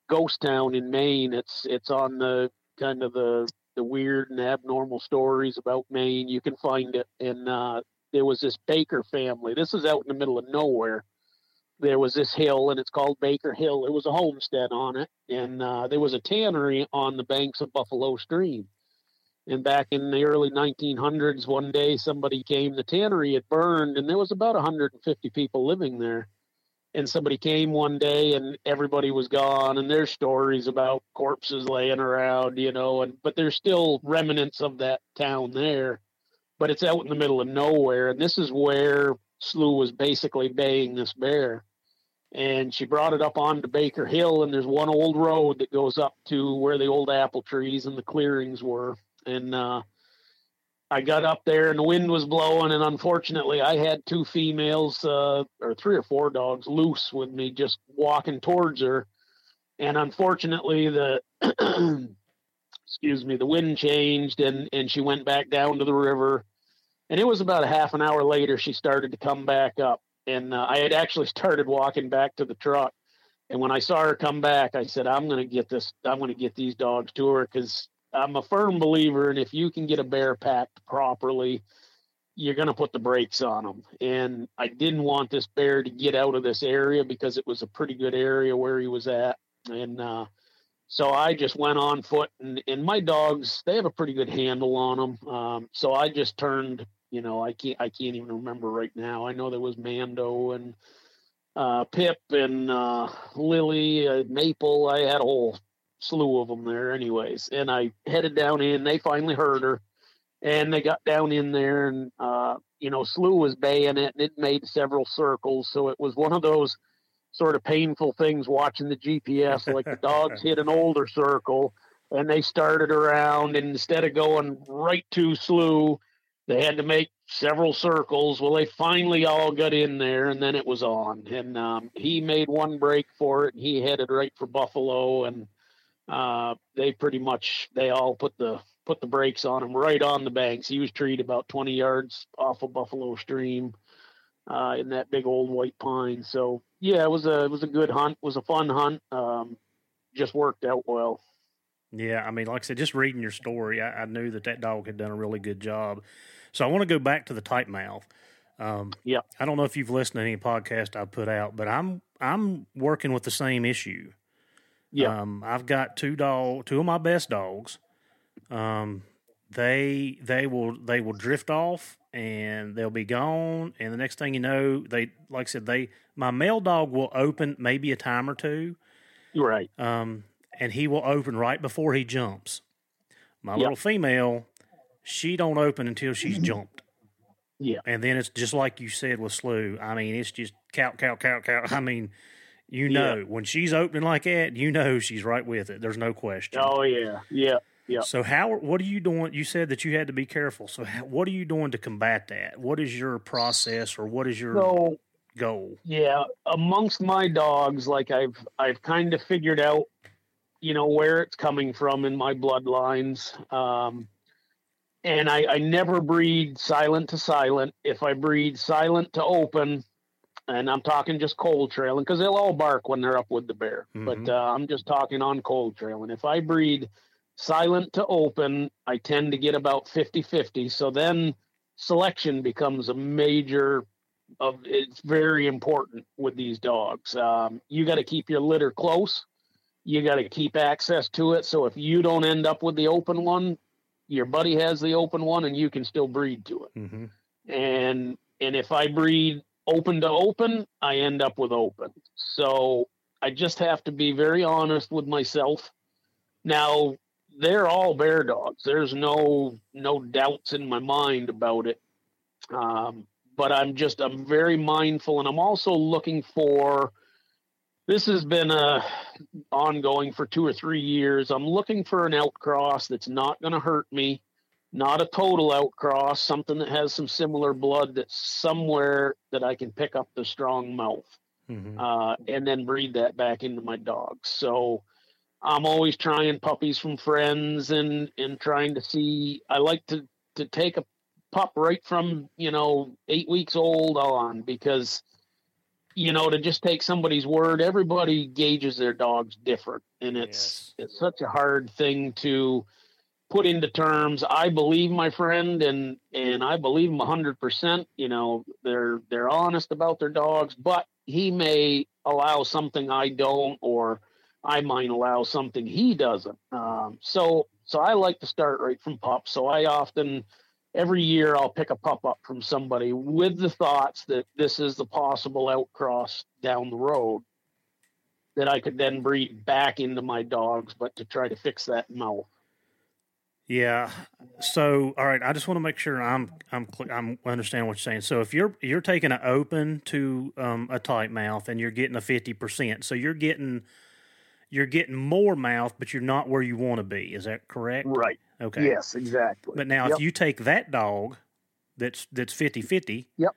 ghost town in Maine. It's it's on the kind of the the weird and abnormal stories about Maine. You can find it, and uh, there was this Baker family. This is out in the middle of nowhere there was this hill and it's called Baker Hill. There was a homestead on it, and uh, there was a tannery on the banks of Buffalo Stream. And back in the early 1900s, one day somebody came, the tannery had burned, and there was about 150 people living there. And somebody came one day and everybody was gone and there's stories about corpses laying around you know and but there's still remnants of that town there but it's out in the middle of nowhere and this is where Slew was basically baying this bear and she brought it up onto baker hill and there's one old road that goes up to where the old apple trees and the clearings were and uh I got up there and the wind was blowing, and unfortunately, I had two females, uh, or three or four dogs, loose with me, just walking towards her. And unfortunately, the <clears throat> excuse me, the wind changed, and and she went back down to the river. And it was about a half an hour later she started to come back up, and uh, I had actually <laughs> started walking back to the truck. And when I saw her come back, I said, "I'm going to get this. I'm going to get these dogs to her because I'm a firm believer, and if you can get a bear packed properly, you're going to put the brakes on them. And I didn't want this bear to get out of this area because it was a pretty good area where he was at. And uh, so I just went on foot, and, and my dogs they have a pretty good handle on them. Um, so I just turned. You know, I can't I can't even remember right now. I know there was Mando and uh, Pip and uh, Lily, uh, Maple. I had a whole slew of them there, anyways. And I headed down in. They finally heard her, and they got down in there, and uh, you know, slew was baying it, and it made several circles. So it was one of those sort of painful things watching the GPS. Like the dogs <laughs> hit an older circle, and they started around, and instead of going right to slew, they had to make several circles. Well, they finally all got in there, and then it was on. And um, he made one break for it, and he headed right for Buffalo, and uh, they pretty much they all put the put the brakes on him right on the banks. He was treed about 20 yards off of Buffalo Stream uh, in that big old white pine. So yeah, it was a it was a good hunt. It was a fun hunt. Um, just worked out well. Yeah, I mean, like I said, just reading your story, I, I knew that that dog had done a really good job. So I want to go back to the tight mouth. Um, yeah, I don't know if you've listened to any podcast I put out, but I'm I'm working with the same issue. Yeah. Um, I've got two dog, two of my best dogs. Um, they they will they will drift off and they'll be gone. And the next thing you know, they like I said, they my male dog will open maybe a time or two. Right. Um, and he will open right before he jumps. My yep. little female, she don't open until she's <clears throat> jumped. Yeah. And then it's just like you said with Slew. I mean, it's just cow, cow, cow, cow. <laughs> I mean, you know, yeah. when she's opening like that, you know she's right with it. There's no question. Oh yeah, yeah, yeah. So how? What are you doing? You said that you had to be careful. So how, what are you doing to combat that? What is your process, or what is your so, goal? Yeah, amongst my dogs, like I've I've kind of figured out, you know, where it's coming from in my bloodlines. Um, and I, I never breed silent to silent. If I breed silent to open, and I'm talking just cold trailing because they'll all bark when they're up with the bear. Mm-hmm. But uh, I'm just talking on cold trailing. If I breed silent to open, I tend to get about 50 50. So then selection becomes a major of it's very important with these dogs. Um, you got to keep your litter close. You got to keep access to it. So if you don't end up with the open one, your buddy has the open one, and you can still breed to it. Mm-hmm. And and if I breed open to open, I end up with open. So I just have to be very honest with myself. Now, they're all bear dogs. There's no no doubts in my mind about it. Um, but I'm just I'm very mindful, and I'm also looking for. This has been uh, ongoing for two or three years. I'm looking for an outcross that's not going to hurt me not a total outcross, something that has some similar blood that's somewhere that I can pick up the strong mouth mm-hmm. uh, and then breed that back into my dogs. So I'm always trying puppies from friends and, and trying to see. I like to, to take a pup right from, you know, eight weeks old on because, you know, to just take somebody's word, everybody gauges their dogs different. And it's, yes. it's such a hard thing to, put into terms. I believe my friend, and and I believe him hundred percent. You know, they're they're honest about their dogs, but he may allow something I don't, or I might allow something he doesn't. Um, so so I like to start right from pup. So I often every year I'll pick a pup up from somebody with the thoughts that this is the possible outcross down the road that I could then breed back into my dogs, but to try to fix that mouth. Yeah. So, all right, I just want to make sure I'm I'm I'm understanding what you're saying. So, if you're you're taking an open to um, a tight mouth and you're getting a fifty percent, so you're getting you're getting more mouth, but you're not where you want to be. Is that correct? Right. Okay. Yes, exactly. But now, Yep. if you take that dog that's that's 50-50, Yep.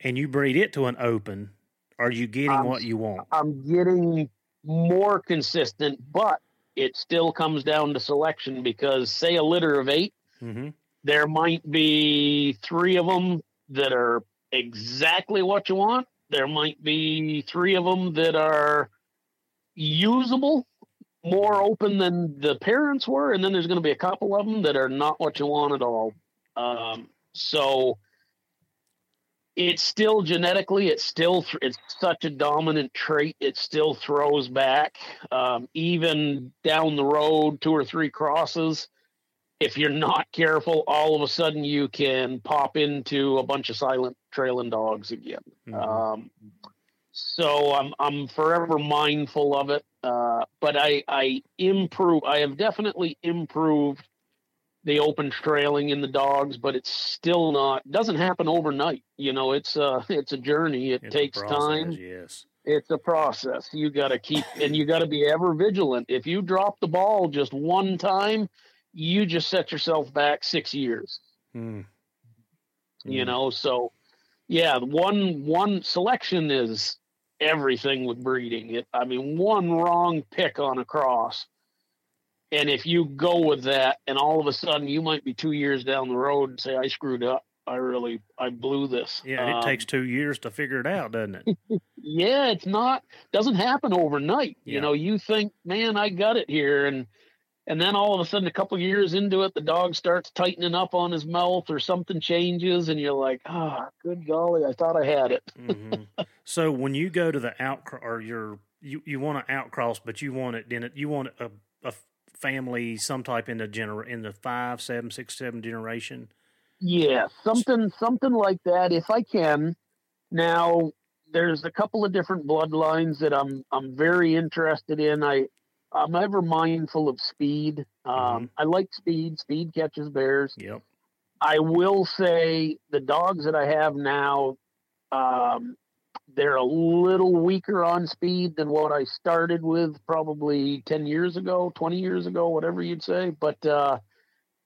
and you breed it to an open, are you getting Um, what you want? I'm getting more consistent, but it still comes down to selection because, say, a litter of eight, Mm-hmm. there might be three of them that are exactly what you want. There might be three of them that are usable, more open than the parents were, and then there's going to be a couple of them that are not what you want at all. Um, so it's still genetically, it's still th- it's such a dominant trait. It still throws back, um, even down the road, two or three crosses if you're not careful, all of a sudden you can pop into a bunch of silent trailing dogs again. Mhm. Um, so I'm I'm forever mindful of it. Uh, but I I improve. I have definitely improved the open trailing in the dogs, but it's still not doesn't happen overnight. You know, it's a <laughs> it's a journey. It It's takes process, time Yes. it's a process. You got to keep and you got to be ever vigilant. If you drop the ball just one time, you just set yourself back six years. Mm. You Mm. know, so yeah, one one selection is everything with breeding. It, I mean, one wrong pick on a cross, and if you go with that, and all of a sudden you might be two years down the road and say, "I screwed up. I really I blew this." Yeah, and it Um, takes two years to figure it out, doesn't it? <laughs> yeah it's not doesn't happen overnight Yeah. you know you think man i got it here and and then all of a sudden a couple years into it the dog starts tightening up on his mouth or something changes and you're like ah good golly i thought i had it hmm So when you go to the out or you're you, you want to outcross, but you want it in it you want a family some type in the gener in the five, seven, six, seven generation. yeah something something like that if i can now there's a couple of different bloodlines that i'm i'm very interested in i i'm ever mindful of speed um Mhm. i like speed speed catches bears Yep. I will say the dogs that I have now, um, they're a little weaker on speed than what I started with probably 10 years ago, 20 years ago, whatever you'd say. But uh,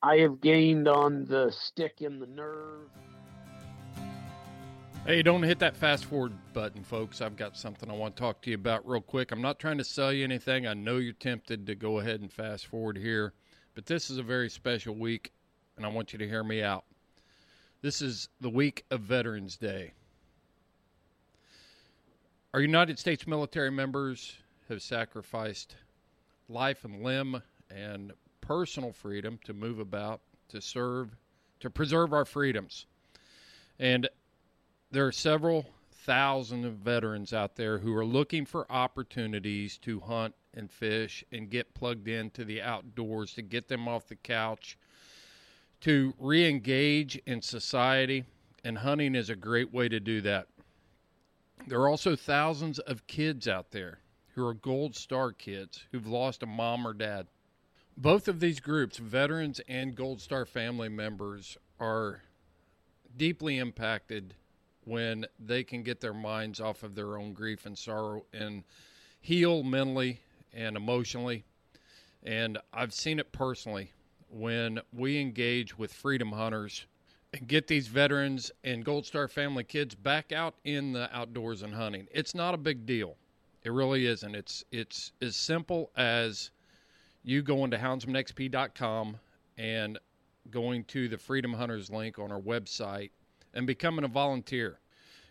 I have gained on the stick and the nerve. Hey, don't hit that fast forward button, folks. I've got something I want to talk to you about real quick. I'm not trying to sell you anything. I know you're tempted to go ahead and fast forward here, but this is a very special week, and I want you to hear me out. This is the week of Veterans Day. Our United States military members have sacrificed life and limb and personal freedom to move about, to serve, to preserve our freedoms. And there are several thousand veterans out there who are looking for opportunities to hunt and fish and get plugged into the outdoors, to get them off the couch, to re engage in society. And hunting is a great way to do that. There are also thousands of kids out there who are Gold Star kids who've lost a mom or dad. Both of these groups, veterans and Gold Star family members, are deeply impacted when they can get their minds off of their own grief and sorrow and heal mentally and emotionally. And I've seen it personally when we engage with freedom hunters and get these veterans and Gold Star family kids back out in the outdoors and hunting. It's not a big deal. It really isn't. It's it's as simple as you going to houndsmanxp.com and going to the Freedom Hunters link on our website and becoming a volunteer.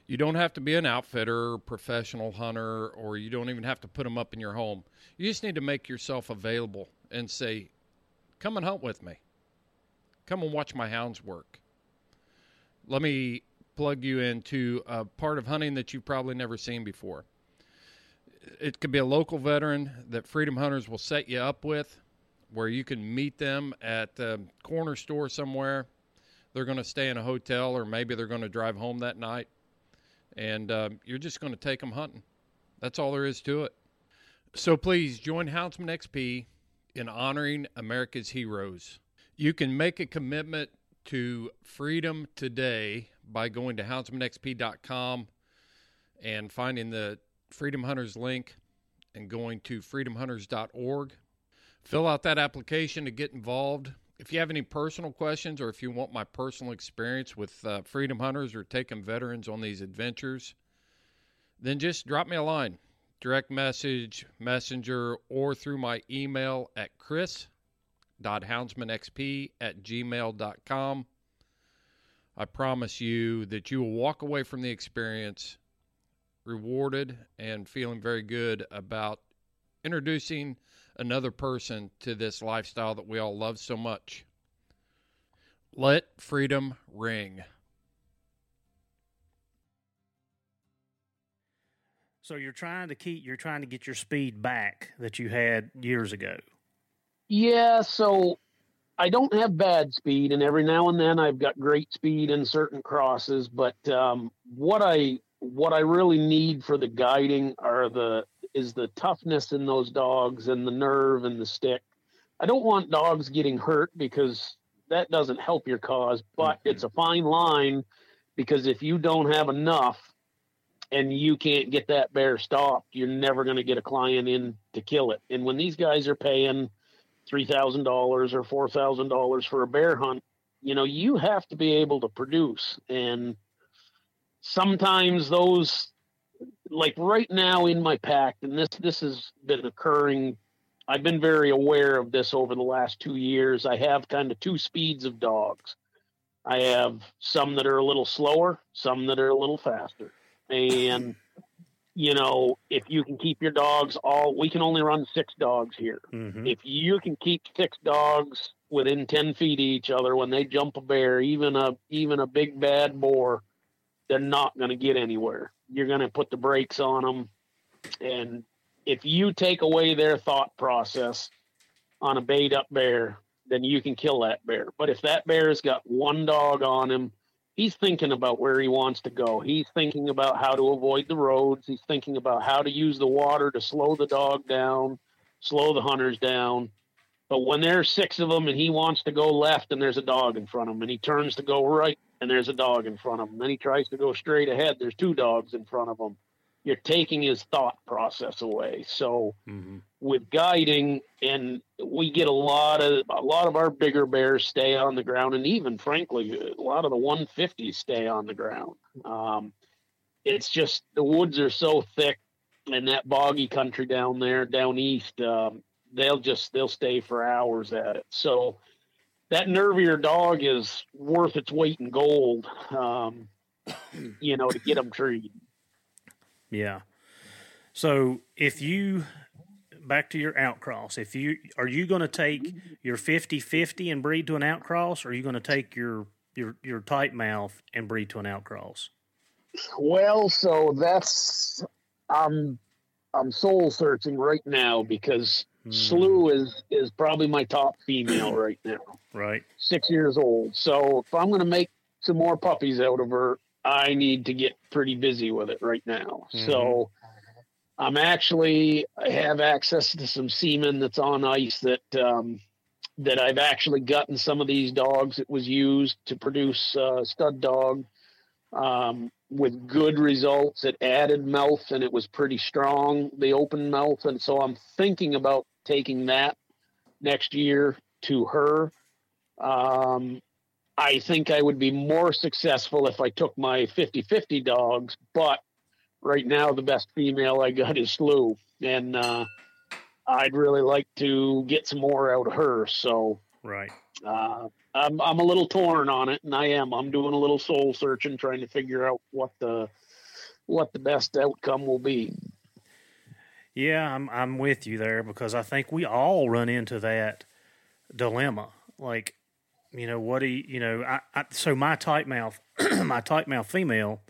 You don't have to be an outfitter, professional hunter, or you don't even have to put them up in your home. You just need to make yourself available and say, "Come and hunt with me. Come and watch my hounds work." Let me plug you into a part of hunting that you've probably never seen before. It could be a local veteran that Freedom Hunters will set you up with, where you can meet them at the corner store somewhere they're going to stay in a hotel or maybe they're going to drive home that night. And uh, you're just going to take them hunting. That's all there is to it. So please join Houndsman XP in honoring America's heroes. You can make a commitment to freedom today by going to houndsmanxp.com and finding the Freedom Hunters link and going to freedomhunters.org. Fill out that application to get involved. If you have any personal questions or if you want my personal experience with uh, Freedom Hunters or taking veterans on these adventures, then just drop me a line, direct message, messenger, or through my email at chris.houndsmanxp at gmail.com. I promise you that you will walk away from the experience rewarded and feeling very good about introducing another person to this lifestyle that we all love so much. Let freedom ring. So you're trying to keep you're trying to get your speed back that you had years ago. Yeah, so I don't have bad speed, and every now and then I've got great speed in certain crosses. But um, what I what I really need for the guiding are the is the toughness in those dogs and the nerve and the stick. I don't want dogs getting hurt because that doesn't help your cause, but mm-hmm. it's a fine line because if you don't have enough and you can't get that bear stopped, you're never going to get a client in to kill it. And when these guys are paying $3,000 or $4,000 for a bear hunt, you know, you have to be able to produce. And sometimes those like right now in my pack and this this has been occurring i've been very aware of this over the last two years. I have kind of two speeds of dogs. I have some that are a little slower some that are a little faster. And you know if you can keep your dogs all we can only run six dogs here mm-hmm. if you can keep six dogs within 10 feet of each other when they jump a bear even a even a big bad boar they're not going to get anywhere. You're going to put the brakes on them. And if you take away their thought process on a bait up bear, then you can kill that bear. But if that bear's got one dog on him, he's thinking about where he wants to go. He's thinking about how to avoid the roads. He's thinking about how to use the water to slow the dog down, slow the hunters down. But when there's six of them and he wants to go left and there's a dog in front of him and he turns to go right and there's a dog in front of him. Then he tries to go straight ahead. There's two dogs in front of him. You're taking his thought process away. So mm-hmm. with guiding, and we get a lot of a lot of our bigger bears stay on the ground, and even frankly, a lot of the 150s stay on the ground. Um, it's just the woods are so thick, and that boggy country down there, down east, um, they'll just they'll stay for hours at it. So that nervier dog is worth its weight in gold. Um, you know, to get them treed. Yeah. So if you back to your outcross, if you are you going to take your 50-50 and breed to an outcross, or are you going to take your your your tight mouth and breed to an outcross? Well, so that's I'm I'm soul searching right now because Mm. Slew is is probably my top female right now. Right. Six years old. So if I'm going to make some more puppies out of her, I need to get pretty busy with it right now. Mm-hmm. So I'm actually I have access to some semen that's on ice that um, that I've actually gotten some of these dogs. It was used to produce uh, stud dog. Um, with good results. It added mouth and it was pretty strong, the open mouth. And so I'm thinking about taking that next year to her. Um, I think I would be more successful if I took my 50 50 dogs, but right now the best female I got is Slew. And uh, I'd really like to get some more out of her. So, right. Uh, I'm, I'm a little torn on it, and I am. I'm doing a little soul searching, trying to figure out what the what the best outcome will be. Yeah, I'm I'm with you there because I think we all run into that dilemma. Like, you know, what do you, you know? I, I so my tight <clears throat> mouth, my tight mouth female.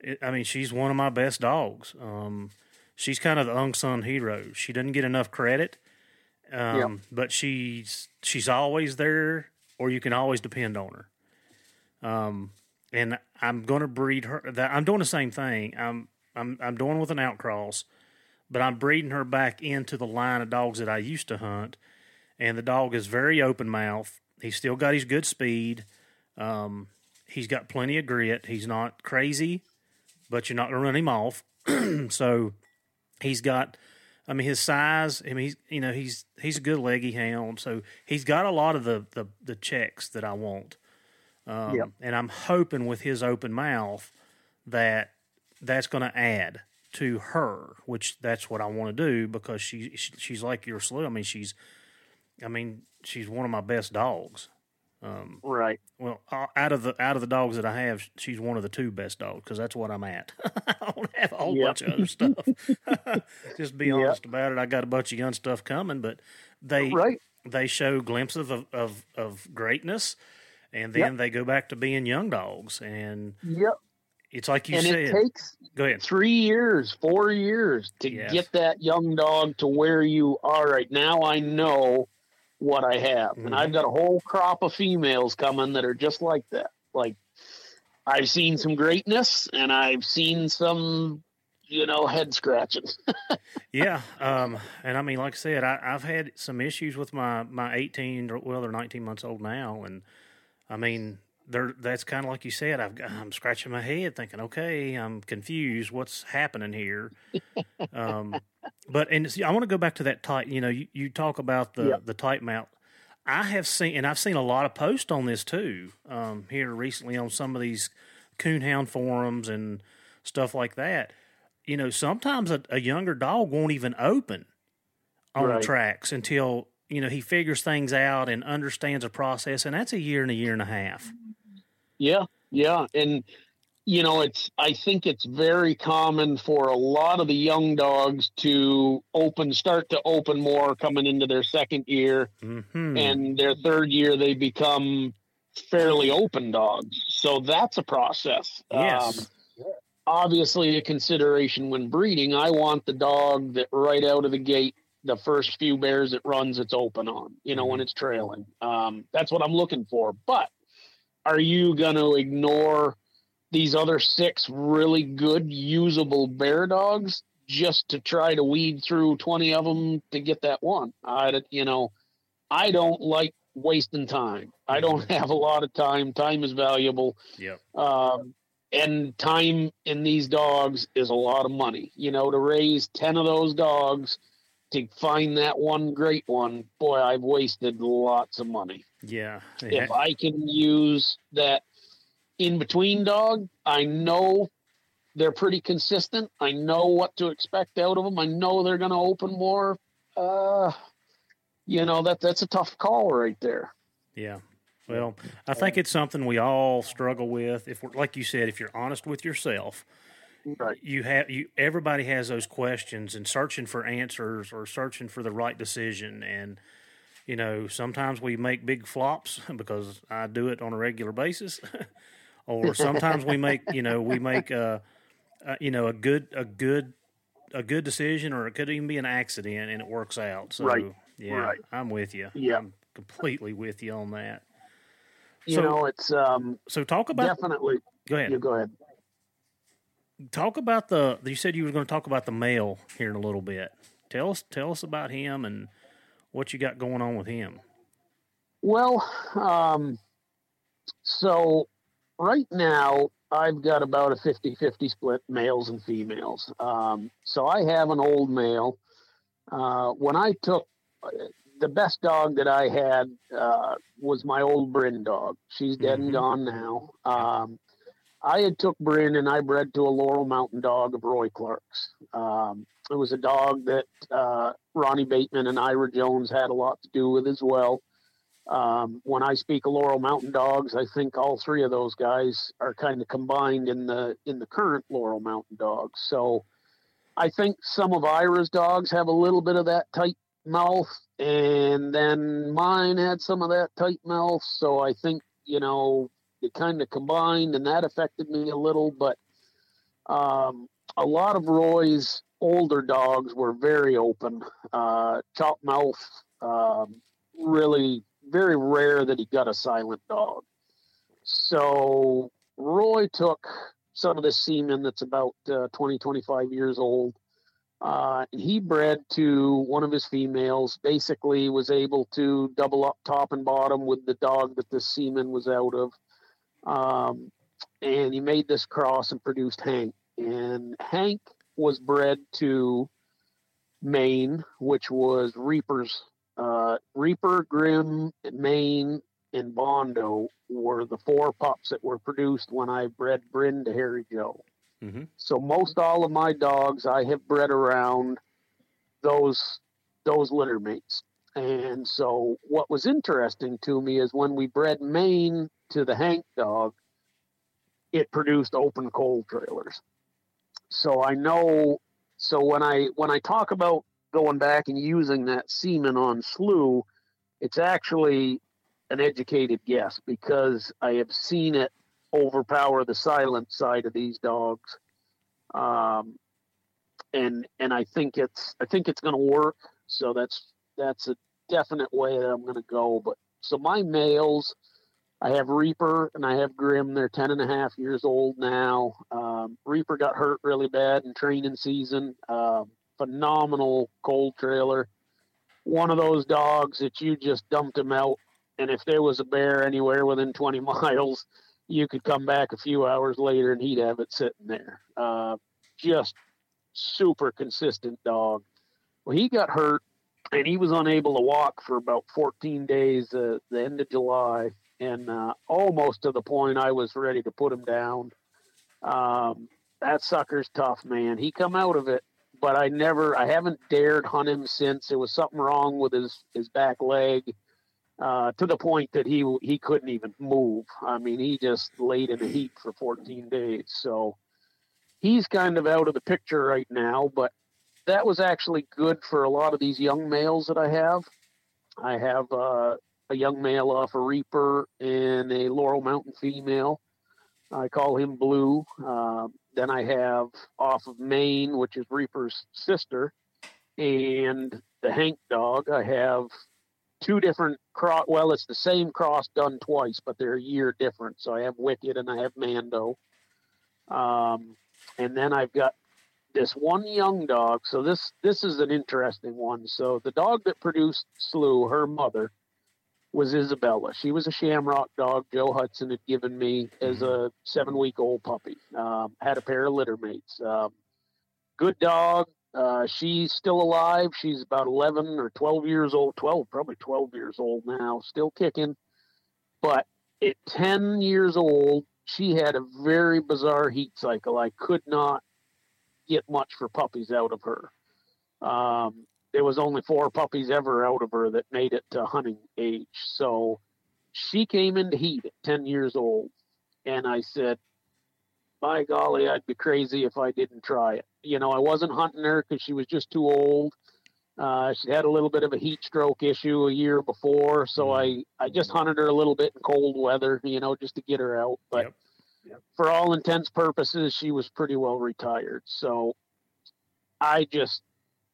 It, I mean, she's one of my best dogs. Um, she's kind of the unsung hero. She doesn't get enough credit, um, yep. but she's she's always there, or you can always depend on her. Um, and I'm going to breed her. That I'm doing the same thing. I'm I'm I'm doing with an outcross, but I'm breeding her back into the line of dogs that I used to hunt. And the dog is very open mouth. He's still got his good speed. Um, he's got plenty of grit. He's not crazy, but you're not going to run him off. <clears throat> so he's got. I mean, his size. I mean, he's you know he's he's a good leggy hound. So he's got a lot of the the, the checks that I want. Um, Yep. And I'm hoping with his open mouth that that's going to add to her, which that's what I want to do because she, she she's like your slew. I mean, she's, I mean, she's one of my best dogs. Right. Well, uh, out of the out of the dogs that I have, she's one of the two best dogs because that's what I'm at. <laughs> I don't have a whole Yep. bunch of other stuff. <laughs> Just be Yep. honest about it. I got a bunch of young stuff coming, but they Right. they show glimpses of of, of greatness, and then they go back to being young dogs. And Yep. it's like you and said. it takes go ahead. three years, four years to Yes. get that young dog to where you are right now. I know what I have, Mhm. and I've got a whole crop of females coming that are just like that. Like I've seen some greatness, and I've seen some, you know, head scratching. <laughs> Yeah, um, and I mean, like I said, I, I've had some issues with my my eighteen, well, they're nineteen months old now, and I mean, they're that's kind of like you said. I've, i'm scratching my head, thinking, okay, I'm confused. What's happening here? <laughs> um, but and see, I want to go back to that tight. You know, you, you talk about the Yeah. the tight mouth. I have seen, and I've seen a lot of posts on this too. Um, here recently on some of these coonhound forums and stuff like that. You know, sometimes a, a younger dog won't even open on Right. tracks until you know he figures things out and understands a process, and that's a year and a year and a half. Yeah, yeah, and you know, it's. I think it's very common for a lot of the young dogs to open, start to open more coming into their second year, hmm and their third year they become fairly open dogs. So that's a process. yes, Um, obviously, a consideration when breeding. I want the dog that right out of the gate, the first few bears it runs, it's open on. You know, when it's trailing. Um, that's what I'm looking for. But are you going to ignore these other six really good usable bear dogs just to try to weed through 20 of them to get that one? I, you know, I don't like wasting time. I don't have a lot of time. Time is valuable. yep, Um, and time in these dogs is a lot of money. You know, to raise 10 of those dogs to find that one great one, boy, I've wasted lots of money. yeah, If I can use that in between dog, I know they're pretty consistent. I know what to expect out of them. I know they're going to open more. Uh, you know that that's a tough call right there. Yeah. Well, I think it's something we all struggle with. If we're like you said, if you're honest with yourself, Right. you have you everybody has those questions and searching for answers or searching for the right decision and you know, sometimes we make big flops <laughs> because I do it on a regular basis. <laughs> or sometimes we make, you know, we make uh, uh you know, a good a good a good decision or it could even be an accident and it works out. So Right. yeah, Right. I'm with you. Yeah. I'm completely with you on that. You So- know, it's um, So talk about definitely. go ahead. You go ahead. Talk about the you said you were going to talk about the male here in a little bit. Tell us tell us about him and what you got going on with him. Well, um, so right now I've got about a 50 50 split males and females. Um, so I have an old male. Uh, when I took the best dog that I had uh, was my old Bryn dog. She's dead Mhm. and gone now. Um, I had took Bryn and I bred to a Laurel Mountain dog of Roy Clark's. Um, it was a dog that uh, Ronnie Bateman and Ira Jones had a lot to do with as well. Um, when I speak of Laurel Mountain dogs, I think all three of those guys are kind of combined in the in the current Laurel Mountain dogs. So I think some of Ira's dogs have a little bit of that tight mouth, and then mine had some of that tight mouth. So I think you know it kind of combined, and that affected me a little. But um, a lot of Roy's older dogs were very open, uh, chop mouth. Um, really very rare that he got a silent dog. so Roy took some of the semen that's about uh, 20, 25 years old. Uh, he bred to one of his females, basically was able to double up top and bottom with the dog that the semen was out of. Um, and he made this cross and produced Hank. And Hank was bred to Maine, which was Reaper's. Uh, Reaper, Grim, Maine, and Bondo were the four pups that were produced when I bred Bryn to Harry Joe. Mhm. So most all of my dogs I have bred around those those litter mates. And so what was interesting to me is when we bred Maine to the Hank dog, it produced open cold trailers. So I know so when I when I talk about going back and using that semen on Slew, it's actually an educated guess because I have seen it overpower the silent side of these dogs. Um, and and I think it's I think it's going to work. So that's that's a definite way that I'm going to go. But so my males, I have Reaper and I have Grim. They're ten and a half years old now. Um, Reaper got hurt really bad in training season. Um, phenomenal cold trailer. One of those dogs that you just dumped him out, and if there was a bear anywhere within 20 <laughs> miles, you could come back a few hours later and he'd have it sitting there. Uh, just super consistent dog. Well, he got hurt and he was unable to walk for about 14 days, uh, the end of July, and uh, almost to the point I was ready to put him down. Um, that sucker's tough, man. He come out of it, but I never, I haven't dared hunt him since. There was something wrong with his his back leg, uh, to the point that he he couldn't even move. I mean, he just laid in a heap for 14 days. So he's kind of out of the picture right now. But that was actually good for a lot of these young males that I have. I have uh, a young male off a Reaper and a Laurel Mountain female. I call him Blue. Uh, then I have off of Maine, which is Reaper's sister, and the Hank dog. I have two different cross. Well, it's the same cross done twice, but they're a year different. So I have Wicked and I have Mando. Um, and then I've got this one young dog. So this this is an interesting one. So the dog that produced Slew, her mother, was Isabella. She was a Shamrock dog Joe Hudson had given me as a seven week old puppy. Um, had a pair of litter mates. Um, good dog. Uh, she's still alive. She's about 11 or 12 years old. 12, probably 12 years old now. Still kicking. But at 10 years old, she had a very bizarre heat cycle. I could not get much for puppies out of her. Um, there was only four puppies ever out of her that made it to hunting age. So she came into heat at 10 years old. And I said, by golly, I'd be crazy if I didn't try it. You know, I wasn't hunting her because she was just too old. Uh, she had a little bit of a heat stroke issue a year before, so I, I just hunted her a little bit in cold weather, you know, just to get her out. But Yep. for all intents purposes, she was pretty well retired. So I just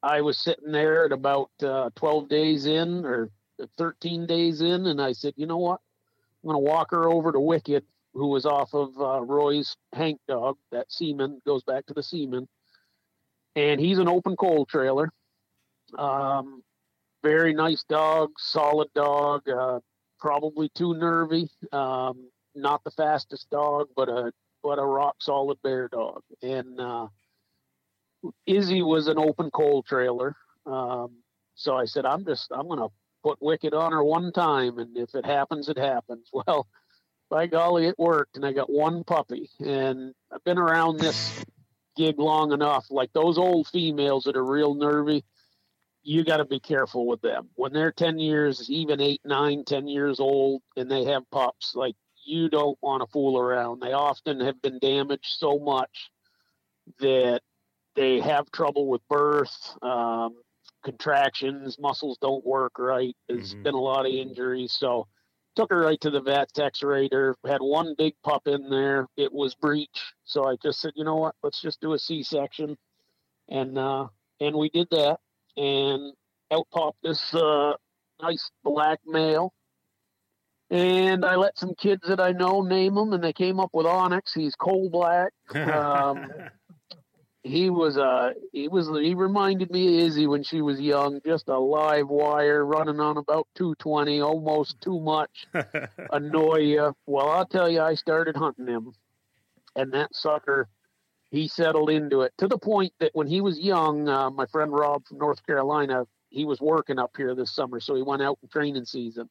I was sitting there at about uh, 12 days in or 13 days in, and I said, you know what? I'm going to walk her over to Wicked, who was off of uh, Roy's Hank dog. That semen goes back to the semen, and he's an open cold trailer. Um, very nice dog, solid dog. Uh, probably too nervy. Um, not the fastest dog, but a but a rock solid bear dog. And uh, Izzy was an open cold trailer. Um, so I said, I'm just I'm gonna put Wicked on her one time, and if it happens, it happens. <laughs> Well, by golly, it worked, and I got one puppy. And I've been around this gig long enough. Like those old females that are real nervy, you got to be careful with them when they're 10 years, even eight, nine, 10 years old, and they have pups. Like you don't want to fool around. They often have been damaged so much that they have trouble with birth, um, contractions, muscles don't work right. There's Mhm. been a lot of injuries. So took her right to the vet, x-rayed her, had one big pup in there. It was breech. So I just said, you know what, let's just do a C-section. And, uh, and we did that and out popped this, uh, nice black male And I let some kids that I know name him, and they came up with Onyx. He's coal black. <laughs> Um, he was uh he was he reminded me of Izzy when she was young, just a live wire running on about 220, almost too much. <laughs> Annoy you. Well, I'll tell you, I started hunting him, and that sucker, he settled into it to the point that when he was young, uh, my friend Rob from North Carolina, he was working up here this summer, so he went out in training season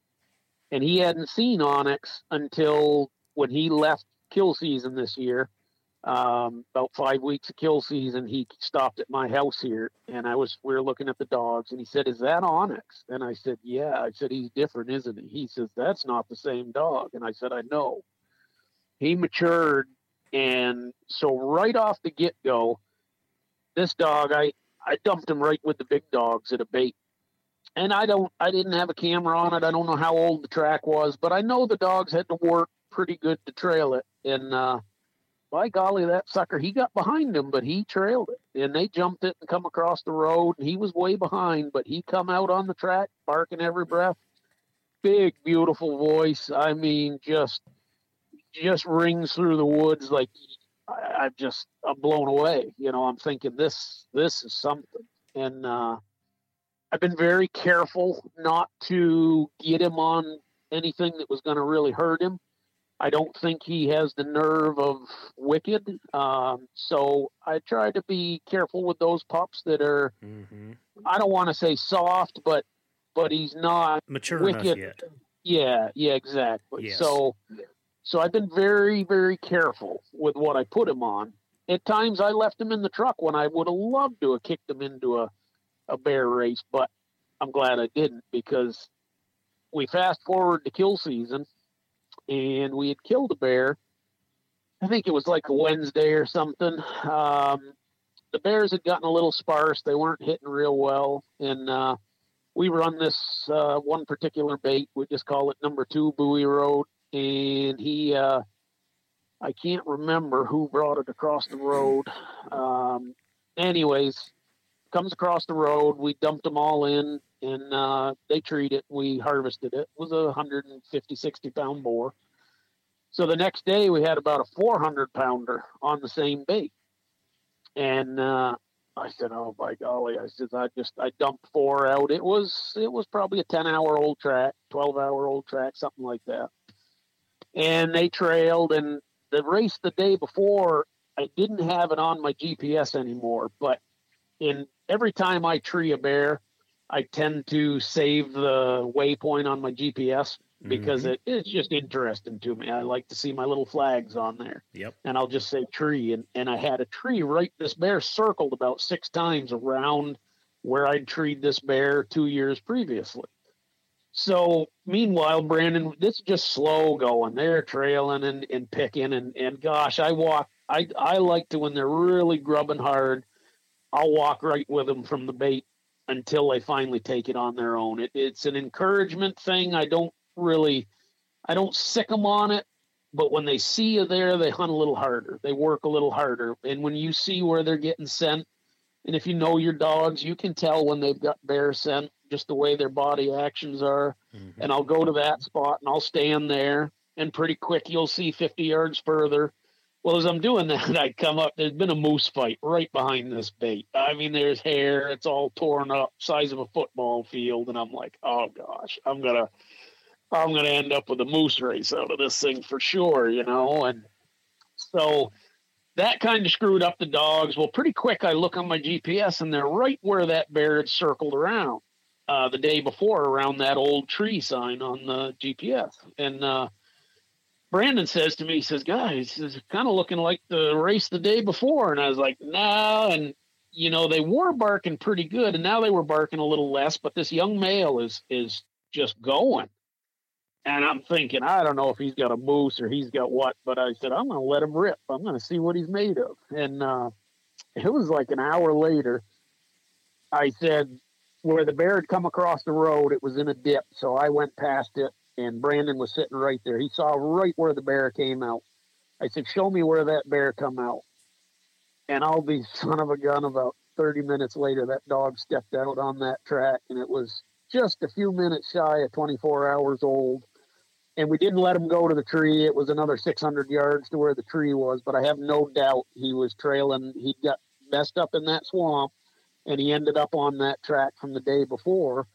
and he hadn't seen Onyx until when he left kill season this year. Um, about five weeks of kill season, he stopped at my house here, and I was we were looking at the dogs, and he said, "Is that Onyx?" And I said, "Yeah." I said, "He's different, isn't he?" He says, "That's not the same dog," and I said, "I know." He matured, and so right off the get go, this dog, I I dumped him right with the big dogs at a bait and I don't, I didn't have a camera on it. I don't know how old the track was, but I know the dogs had to work pretty good to trail it. And uh, by golly, that sucker, he got behind him, but he trailed it. And they jumped it and come across the road, and he was way behind, but he come out on the track barking every breath. Big, beautiful voice. I mean, just, just rings through the woods like I, I'm just, I'm blown away. You know, I'm thinking this, this is something. And uh, I've been very careful not to get him on anything that was going to really hurt him. I don't think he has the nerve of Wicked. Um, so I try to be careful with those pups that are. Mm-hmm. I don't want to say soft, but but he's not mature wicked. enough yet. Yeah, yeah, exactly. Yes. So so I've been very very careful with what I put him on. At times I left him in the truck when I would have loved to have kicked him into a a bear race, but I'm glad I didn't because we fast forward to kill season and we had killed a bear. I think it was like a Wednesday or something. Um, the bears had gotten a little sparse. They weren't hitting real well. And uh, we run this uh, one particular bait. We just call it number two Bowie Road. And he, uh, I can't remember who brought it across the road. Um, anyways, comes across the road. We dumped them all in, and uh, they treat it. We harvested it. It was a 150, 60 pound boar. So the next day we had about a 400 pounder on the same bait, and uh, I said, "Oh by golly!" I said, "I just I dumped four out. It was it was probably a 10 hour old track, 12 hour old track, something like that." And they trailed, and the race the day before, I didn't have it on my GPS anymore, but in every time I tree a bear, I tend to save the waypoint on my GPS because mm-hmm. it, it's just interesting to me. I like to see my little flags on there. Yep. And I'll just say tree. And, and I had a tree right, this bear circled about six times around where I'd treed this bear two years previously. So meanwhile, Brandon, this is just slow going. They're trailing and, and picking and, and gosh, I walk I I like to when they're really grubbing hard, I'll walk right with them from the bait until they finally take it on their own. It, it's an encouragement thing. I don't really, I don't sic them on it, but when they see you there, they hunt a little harder. They work a little harder. And when you see where they're getting sent, and if you know your dogs, you can tell when they've got bear scent, just the way their body actions are. Mm-hmm. And I'll go to that spot and I'll stand there, and pretty quick you'll see 50 yards further well, as I'm doing that, <laughs> I come up. There's been a moose fight right behind this bait. I mean, there's hair. It's all torn up, size of a football field, and I'm like, oh gosh, I'm gonna, I'm gonna end up with a moose race out of this thing for sure, you know. And so that kind of screwed up the dogs. Well, pretty quick, I look on my GPS, and they're right where that bear had circled around uh, the day before, around that old tree sign on the GPS, and. uh Brandon says to me, he says, guys, this is kind of looking like the race the day before. And I was like, no. And, you know, they were barking pretty good and now they were barking a little less, but this young male is, is just going. And I'm thinking, I don't know if he's got a moose or he's got what, but I said, I'm going to let him rip. I'm going to see what he's made of. And, uh, it was like an hour later. I said, where the bear had come across the road, it was in a dip. So I went past it and Brandon was sitting right there. He saw right where the bear came out. I said, "Show me where that bear come out." And I'll be <laughs> son of a gun. About 30 minutes later, that dog stepped out on that track, and it was just a few minutes shy of 24 hours old. and we didn't let him go to the tree. It was another 600 yards to where the tree was, but I have no doubt he was trailing. He got messed up in that swamp, and he ended up on that track from the day before,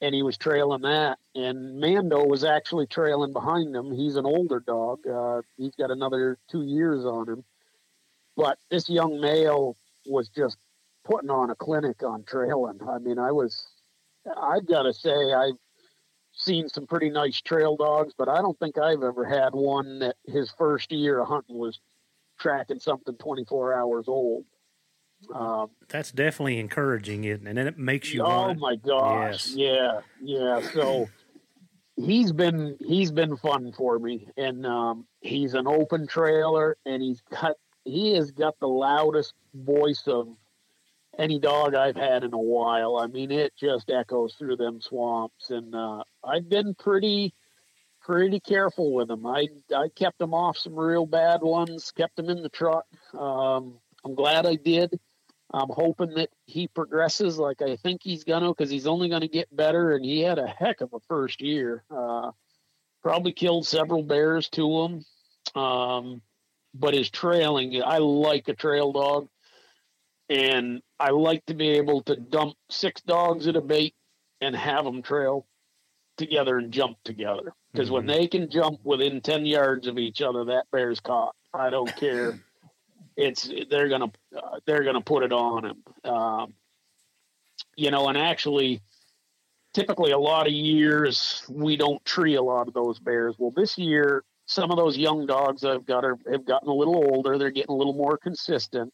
and he was trailing that. And Mando was actually trailing behind him. He's an older dog. Uh, he's got another two years on him, but this young male was just putting on a clinic on trailing. I mean, I was, I've got to say, I've seen some pretty nice trail dogs, but I don't think I've ever had one that his first year of hunting was tracking something 24 hours old. Um, That's definitely encouraging, isn't it? And it makes you. Oh my gosh! Yes. Yeah, yeah. So he's been he's been fun for me, and um, he's an open trailer, and he's got he has got the loudest voice of any dog I've had in a while. I mean, it just echoes through them swamps, and uh, I've been pretty pretty careful with him. I I kept him off some real bad ones, kept him in the truck. Um, I'm glad I did. I'm hoping that he progresses like I think he's gonna, because he's only gonna get better. And he had a heck of a first year. Uh, probably killed several bears to him. Um, but his trailing, I like a trail dog, and I like to be able to dump six dogs at a bait and have them trail together and jump together. Because mm-hmm. when they can jump within ten yards of each other, that bear's caught. I don't care. <laughs> it's they're gonna uh, they're gonna put it on him. Um, you know, and actually, typically a lot of years we don't tree a lot of those bears. Well, this year some of those young dogs I've got are have gotten a little older. They're getting a little more consistent,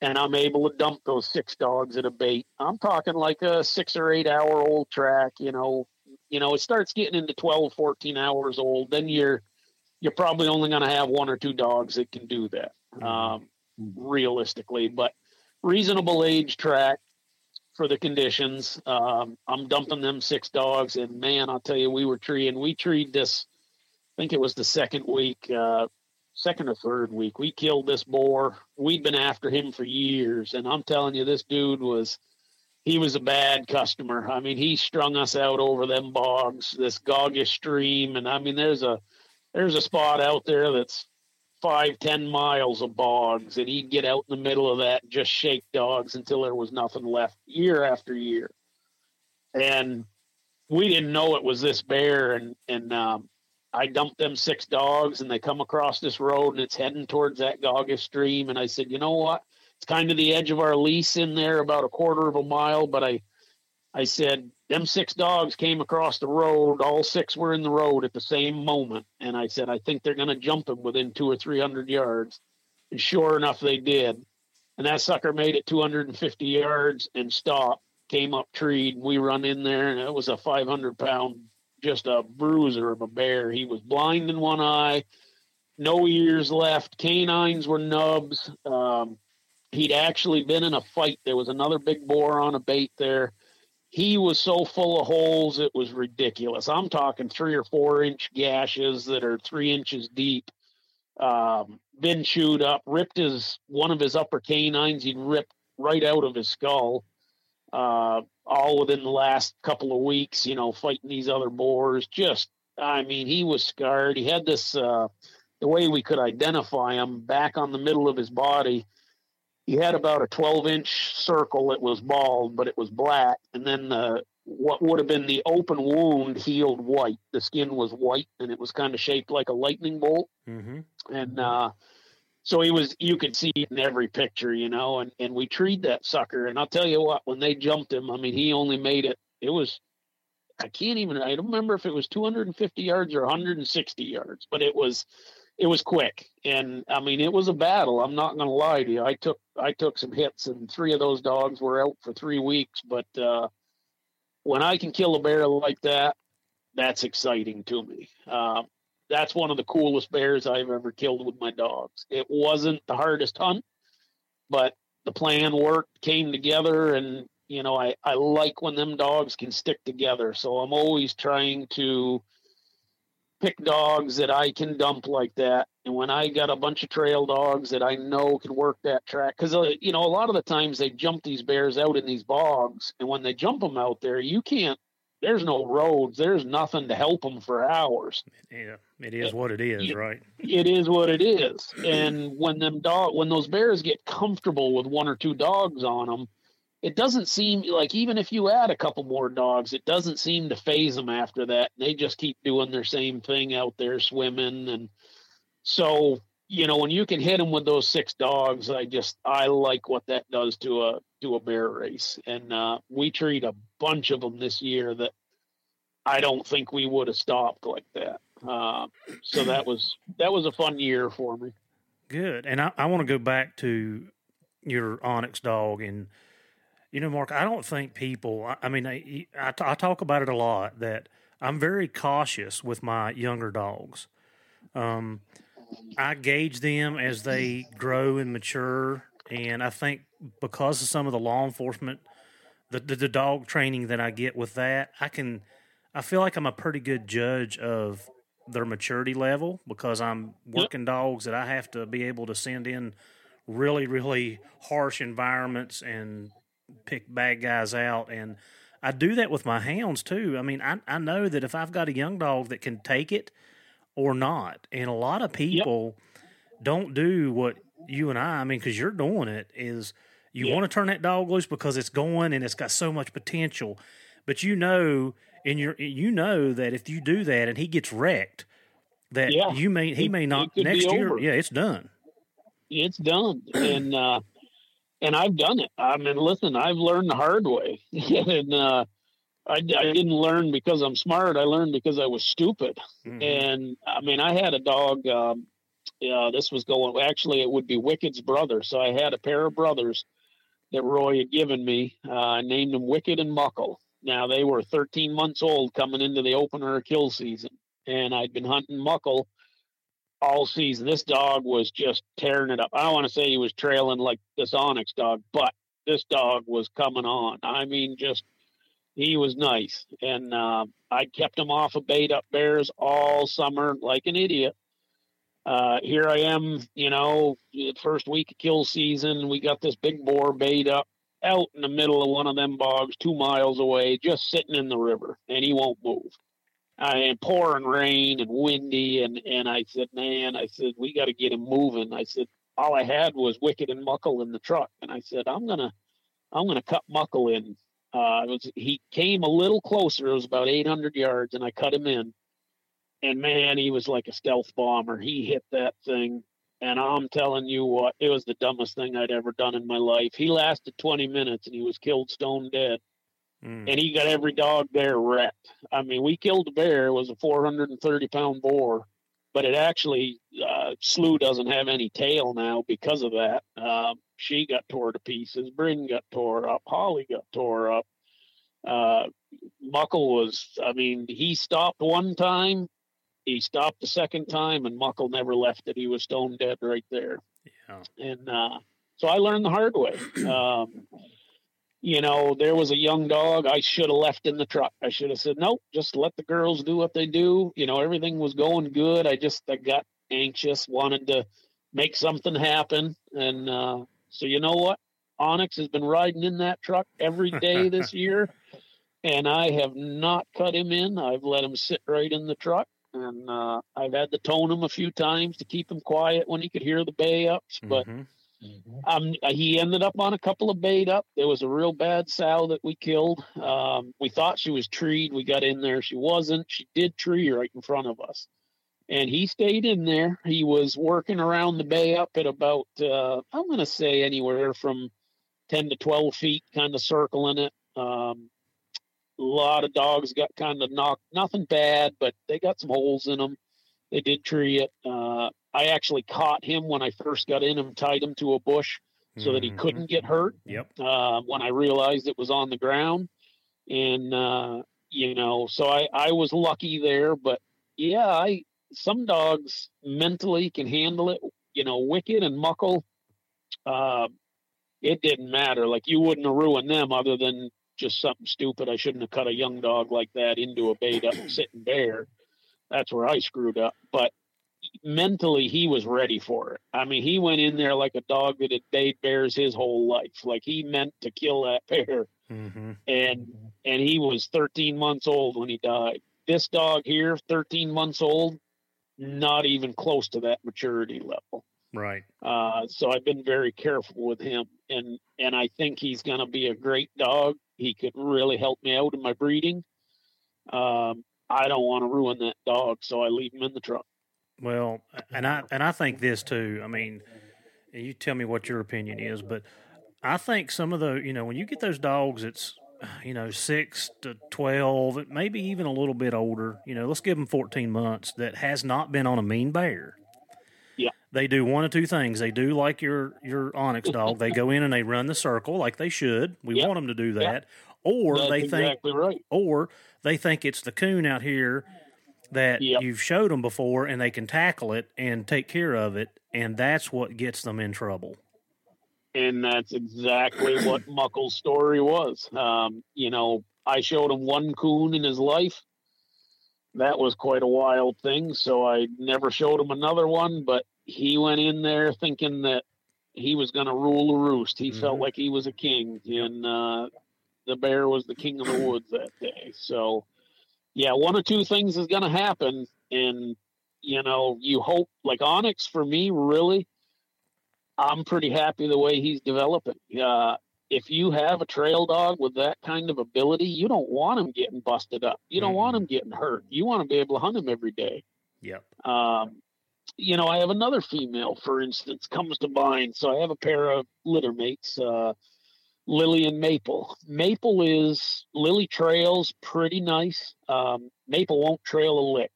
and I'm able to dump those six dogs at a bait. I'm talking like a six or eight hour old track. You know, you know, it starts getting into 12, 14 hours old. Then you're you're probably only going to have one or two dogs that can do that mm-hmm. um, realistically, but reasonable age track for the conditions. Um, I'm dumping them six dogs, and man, I'll tell you, we were treeing. We treed this. I think it was the second week, uh, second or third week. We killed this boar. We'd been after him for years, and I'm telling you, this dude was. He was a bad customer. I mean, he strung us out over them bogs, this Gauguin stream, and I mean, there's a there's a spot out there that's five, ten miles of bogs, and he'd get out in the middle of that and just shake dogs until there was nothing left year after year. And we didn't know it was this bear, and and um, I dumped them six dogs, and they come across this road, and it's heading towards that Gauguin stream. And I said, you know what? It's kind of the edge of our lease in there, about a quarter of a mile. But I, I said, them six dogs came across the road. All six were in the road at the same moment. And I said, I think they're going to jump him within two or 300 yards. And sure enough, they did. And that sucker made it 250 yards and stopped, came up treed. And we run in there, and it was a 500 pound, just a bruiser of a bear. He was blind in one eye, no ears left. Canines were nubs. Um, he'd actually been in a fight. There was another big boar on a bait there he was so full of holes it was ridiculous. I'm talking three or four inch gashes that are three inches deep. Um, been chewed up ripped his one of his upper canines he'd ripped right out of his skull uh, all within the last couple of weeks you know fighting these other boars. Just i mean he was scarred. He had this uh, the way we could identify him back on the middle of his body he had about a 12 inch circle that was bald, but it was black. And then the, what would have been the open wound healed white. The skin was white and it was kind of shaped like a lightning bolt. Mm-hmm. And uh, so he was, you could see it in every picture, you know, and, and we treed that sucker. And I'll tell you what, when they jumped him, I mean, he only made it, it was, I can't even, I don't remember if it was 250 yards or 160 yards, but it was, it was quick. And i mean it was a battle i'm not going to lie to you. I took i took some hits and three of those dogs were out for three weeks but uh, when i can kill a bear like that that's exciting to me. Uh, that's one of the coolest bears i've ever killed with my dogs. It wasn't the hardest hunt but the plan worked came together and you know i i like when them dogs can stick together. So i'm always trying to pick dogs that I can dump like that. And when I got a bunch of trail dogs that I know can work that track, because uh, you know a lot of the times they jump these bears out in these bogs, and when they jump them out there, you can't there's no roads, there's nothing to help them for hours. Yeah, it is what it is, right? It is what it is. And when them dog, when those bears get comfortable with one or two dogs on them, it doesn't seem like even if you add a couple more dogs, it doesn't seem to faze them after that. They just keep doing their same thing out there swimming, and so you know when you can hit them with those six dogs, I just I like what that does to a to a bear race, and uh, we treat a bunch of them this year that I don't think we would have stopped like that. Uh, so that was that was a fun year for me. Good, and I, I want to go back to your Onyx dog and you know, Mark, I don't think people, I, I mean, I, I, I talk about it a lot that I'm very cautious with my younger dogs. Um, I gauge them as they grow and mature. And I think because of some of the law enforcement, the, the, the dog training that I get with that, I can, I feel like I'm a pretty good judge of their maturity level because I'm working yep. dogs that I have to be able to send in really, really harsh environments and pick bad guys out and I do that with my hounds too. I mean, I I know that if I've got a young dog that can take it or not, and a lot of people yep. don't do what you and I. I mean, because you're doing it is you yep. want to turn that dog loose because it's going and it's got so much potential, but you know, in your you know that if you do that and he gets wrecked, that yeah. you may he may not next year. Yeah, it's done. It's done, and. uh and I've done it. I mean, listen, I've learned the hard way, <laughs> and uh, I, I, didn't learn because I'm smart. I learned because I was stupid. Mm-hmm. And I mean, I had a dog. Um, yeah, this was going. Actually, it would be Wicked's brother. So I had a pair of brothers that Roy had given me. Uh, I named them Wicked and Muckle. Now they were 13 months old coming into the opener kill season, and I'd been hunting Muckle all season. This dog was just tearing it up. I want to say he was trailing like this Onyx dog, but this dog was coming on. I mean, just he was nice, and uh, I kept him off of bayed up bears all summer like an idiot. Uh, here I am, you know, first week of kill season. We got this big boar bayed up out in the middle of one of them bogs, two miles away, just sitting in the river, and he won't move and pouring rain and windy and and I said, man, I said we got to get him moving. I said all I had was Wicked and Muckle in the truck, and I said I'm gonna I'm gonna cut Muckle in. Uh, was he came a little closer. It was about 800 yards, and I cut him in. And man, he was like a stealth bomber. He hit that thing, and I'm telling you what, it was the dumbest thing I'd ever done in my life. He lasted 20 minutes, and he was killed stone dead. Mm. And he got every dog there wrecked. I mean, we killed a bear. It was a 430 pound boar, but it actually, uh, Slew doesn't have any tail now because of that. Uh, she got tore to pieces. Bryn got tore up. Holly got tore up. Uh, Muckle was, I mean, he stopped one time. He stopped the second time, and Muckle never left it. He was stone dead right there. Yeah. And uh, so I learned the hard way. Um, you know, there was a young dog I should have left in the truck. I should have said, nope, just let the girls do what they do. You know, everything was going good. I just I got anxious, wanted to make something happen. And uh, so, you know what? Onyx has been riding in that truck every day <laughs> this year, and I have not cut him in. I've let him sit right in the truck. And uh, I've had to tone him a few times to keep him quiet when he could hear the bay ups. But mm-hmm Mm-hmm. Um, he ended up on a couple of bait up. There was a real bad sow that we killed. Um, we thought she was treed. We got in there. She wasn't. She did tree right in front of us. And he stayed in there. He was working around the bay up at about, uh, I'm going to say anywhere from 10 to 12 feet, kind of circling it. Um, a lot of dogs got kind of knocked, nothing bad, but they got some holes in them. They did tree it. Uh, I actually caught him when I first got in and tied him to a bush so mm-hmm. that he mm-hmm. couldn't get hurt. Yep. Uh, when I realized it was on the ground, and uh, you know, so I I was lucky there. But yeah, I some dogs mentally can handle it. You know, Wicked and Muckle. Uh, it didn't matter. Like you wouldn't have ruined them other than just something stupid. I shouldn't have cut a young dog like that into a bayed up sitting bear. That's where I screwed up. But mentally he was ready for it. I mean, he went in there like a dog that had bayed bears his whole life. Like he meant to kill that bear. Mm-hmm. And and he was 13 months old when he died. This dog here, 13 months old, not even close to that maturity level. Right. Uh, so I've been very careful with him, and and I think he's going to be a great dog. He could really help me out in my breeding. Um, I don't want to ruin that dog, so I leave him in the truck. Well, and I and I think this too. I mean, you tell me what your opinion is, but I think some of the you know when you get those dogs, it's you know six to twelve, maybe even a little bit older. You know, let's give them fourteen months that has not been on a mean bear. Yeah, they do one of two things. They do like your your Onyx dog. they go in and they run the circle like they should. We Yep. want them to do that. Yep. Or That's they think exactly right. or they think it's the coon out here that Yep. you've showed them before and they can tackle it and take care of it and that's what gets them in trouble and that's exactly what Muckle's story was. Um, you know, I showed him one coon in his life. That was quite a wild thing. So I never showed him another one, but he went in there thinking that he was going to rule the roost. He felt Mhm. like he was a king, and uh, the bear was the king of the woods that day. So, yeah, one or two things is going to happen, and you know, you hope like Onyx for me, really. I'm pretty happy the way he's developing. Uh, if you have a trail dog with that kind of ability, you don't want him getting busted up. You don't want him getting hurt. You want to be able to hunt him every day. yep Um, you know, I have another female, for instance, comes to mind. So I have a pair of litter mates, uh, Lily and Maple. Maple is Lily trails pretty nice. Um, Maple won't trail a lick,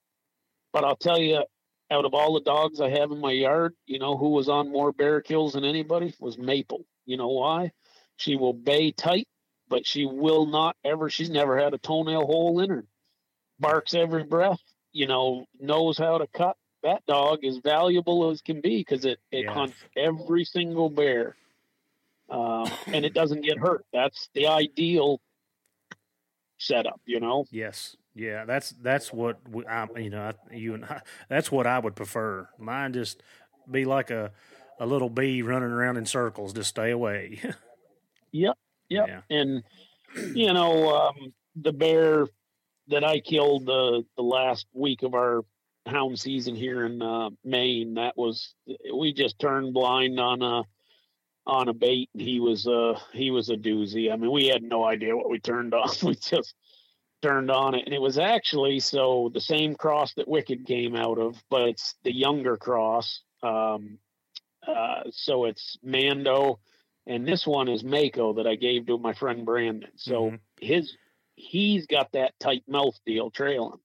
but I'll tell you, out of all the dogs I have in my yard, you know who was on more bear kills than anybody was Maple. You know why? She will bay tight, but she will not ever. She's never had a toenail hole in her. Barks every breath. You know, knows how to cut that dog is valuable as can be because it, it hunts every single bear um, <laughs> and it doesn't get hurt. That's the ideal setup, you know. yes yeah that's that's what we, I, you know I, you and I, that's what i would prefer mine just be like a a little bee running around in circles just stay away <laughs> Yep, yep. Yeah. And you know, um, the bear that I killed the the last week of our hound season here in uh, Maine, that was we just turned blind on a on a bait. and He was uh he was a doozy. I mean, we had no idea what we turned <laughs> on. We just turned on it, and it was actually so the same cross that Wicked came out of, but it's the younger cross. Um, uh, so it's Mando, and this one is Mako that I gave to my friend Brandon. So Mhm. his he's got that tight mouth deal trailing,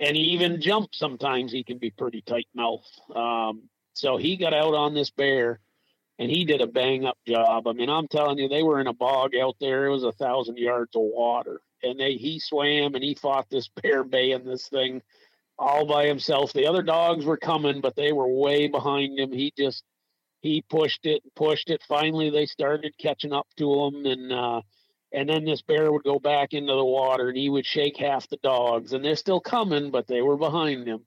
and he even jumps sometimes. He can be pretty tight mouth. Um, so he got out on this bear, and he did a bang up job. I mean, I'm telling you, they were in a bog out there. It was a thousand yards of water, and they he swam and he fought this <laughs> bear bay and this thing all by himself. The other dogs were coming, but they were way behind him. He just he pushed it, and pushed it. Finally, they started catching up to him, and uh, and then this bear would go back into the water, and he would shake half the dogs, and they're still coming, but they were behind him.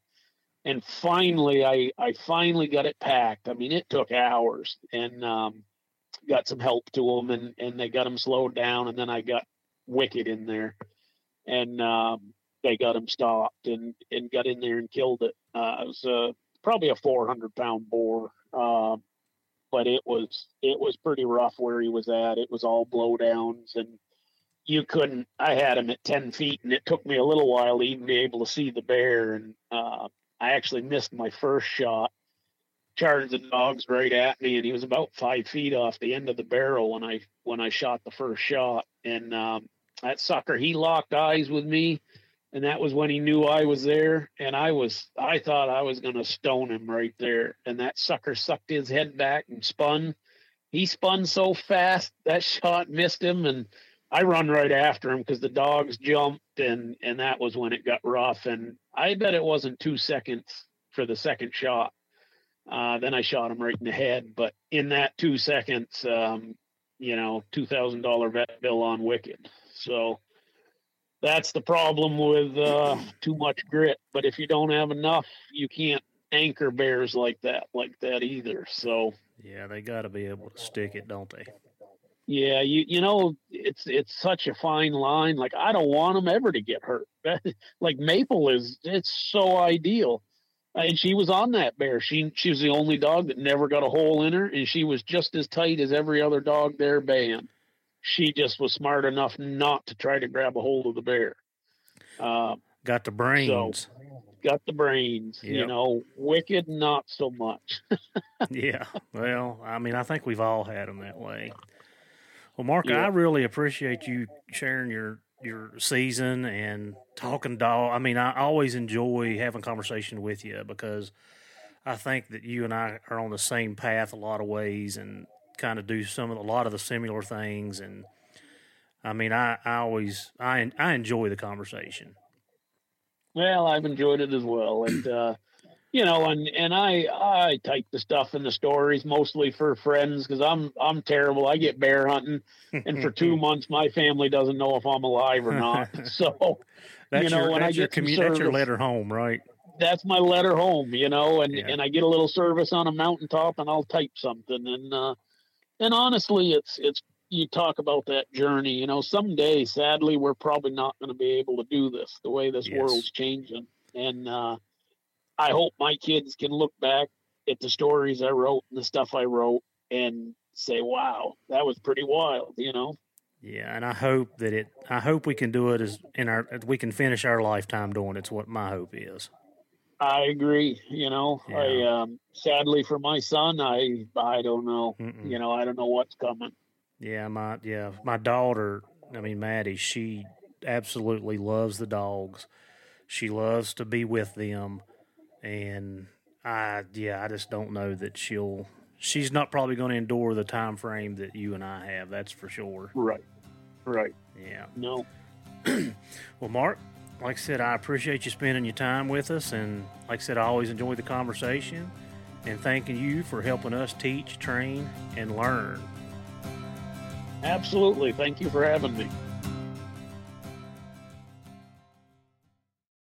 And finally, I I finally got it packed. I mean, it took hours, and um, got some help to them, and and they got them slowed down, and then I got Wicked in there, and um, they got him stopped, and and got in there and killed it. Uh, it was uh, probably a 400 pound boar. Um, but it was it was pretty rough where he was at. It was all blowdowns, and you couldn't. I had him at ten feet, and it took me a little while to even be able to see the bear. And uh, I actually missed my first shot. Charged the dogs right at me, and he was about five feet off the end of the barrel when I when I shot the first shot. And um, that sucker, he locked eyes with me and that was when he knew I was there. And I was, I thought I was going to stone him right there. And that sucker sucked his head back and spun. He spun so fast that <laughs> shot missed him, and I run right after him because the dogs jumped, and and that was when it got rough. And I bet it wasn't two seconds for the second shot. Uh, then I shot him right in the head. But in that two seconds, um, you know, two thousand dollar vet bill on Wicked. So that's the problem with uh, too much grit. But if you don't have enough, you can't anchor bears like that, like that either. So Yeah, they got to be able to stick it, don't they? Yeah, you you know it's it's such a fine line. Like I don't want them ever to get hurt. <laughs> like Maple is it's so ideal. And she was on that bear. She she was the only dog that never got a hole in her, and she was just as tight as every other dog there baying. She just was smart enough not to try to grab a hold of the bear. Uh, got the brains. So, got the brains. Yep. You know, Wicked not so much. <laughs> yeah. Well, I mean, I think we've all had them that way. Well, Mark, yeah. I really appreciate you sharing your your season and talking dog. I mean, I always enjoy having conversation with you because I think that you and I are on the same path a lot of ways and kind of do some of a lot of the similar things. And I mean, I, I always I I enjoy the conversation. Well, I've enjoyed it as well, and uh, you know, and and I I type the stuff in the stories mostly for friends because I'm I'm terrible. I get bear hunting, and for two <laughs> months my family doesn't know if I'm alive or not. <laughs> So, that's you know, your, when I get commu- service, that's your letter home, right? That's my letter home, you know, and Yeah. and I get a little service on a mountaintop, and I'll type something, and uh, and honestly, it's it's you talk about that journey. You know, someday, sadly, we're probably not going to be able to do this the way this Yes. world's changing, and uh, I hope my kids can look back at the stories I wrote and the stuff I wrote and say, "Wow, that was pretty wild," you know. Yeah, and I hope that it. I hope we can do it as in our. We can finish our lifetime doing. It's what my hope is. I agree. You know, Yeah. I um, sadly for my son, I I don't know. Mm-mm. You know, I don't know what's coming. Yeah, my yeah, my daughter. I mean, Maddie. She absolutely loves the dogs. She loves to be with them, and I yeah, I just don't know that she'll. She's not probably going to endure the time frame that you and I have. That's for sure. Right. Right. Yeah. No. <clears throat> Well, Mark, like I said, I appreciate you spending your time with us, and like I said, I always enjoy the conversation. And thanking you for helping us teach, train, and learn. Absolutely. Thank you for having me.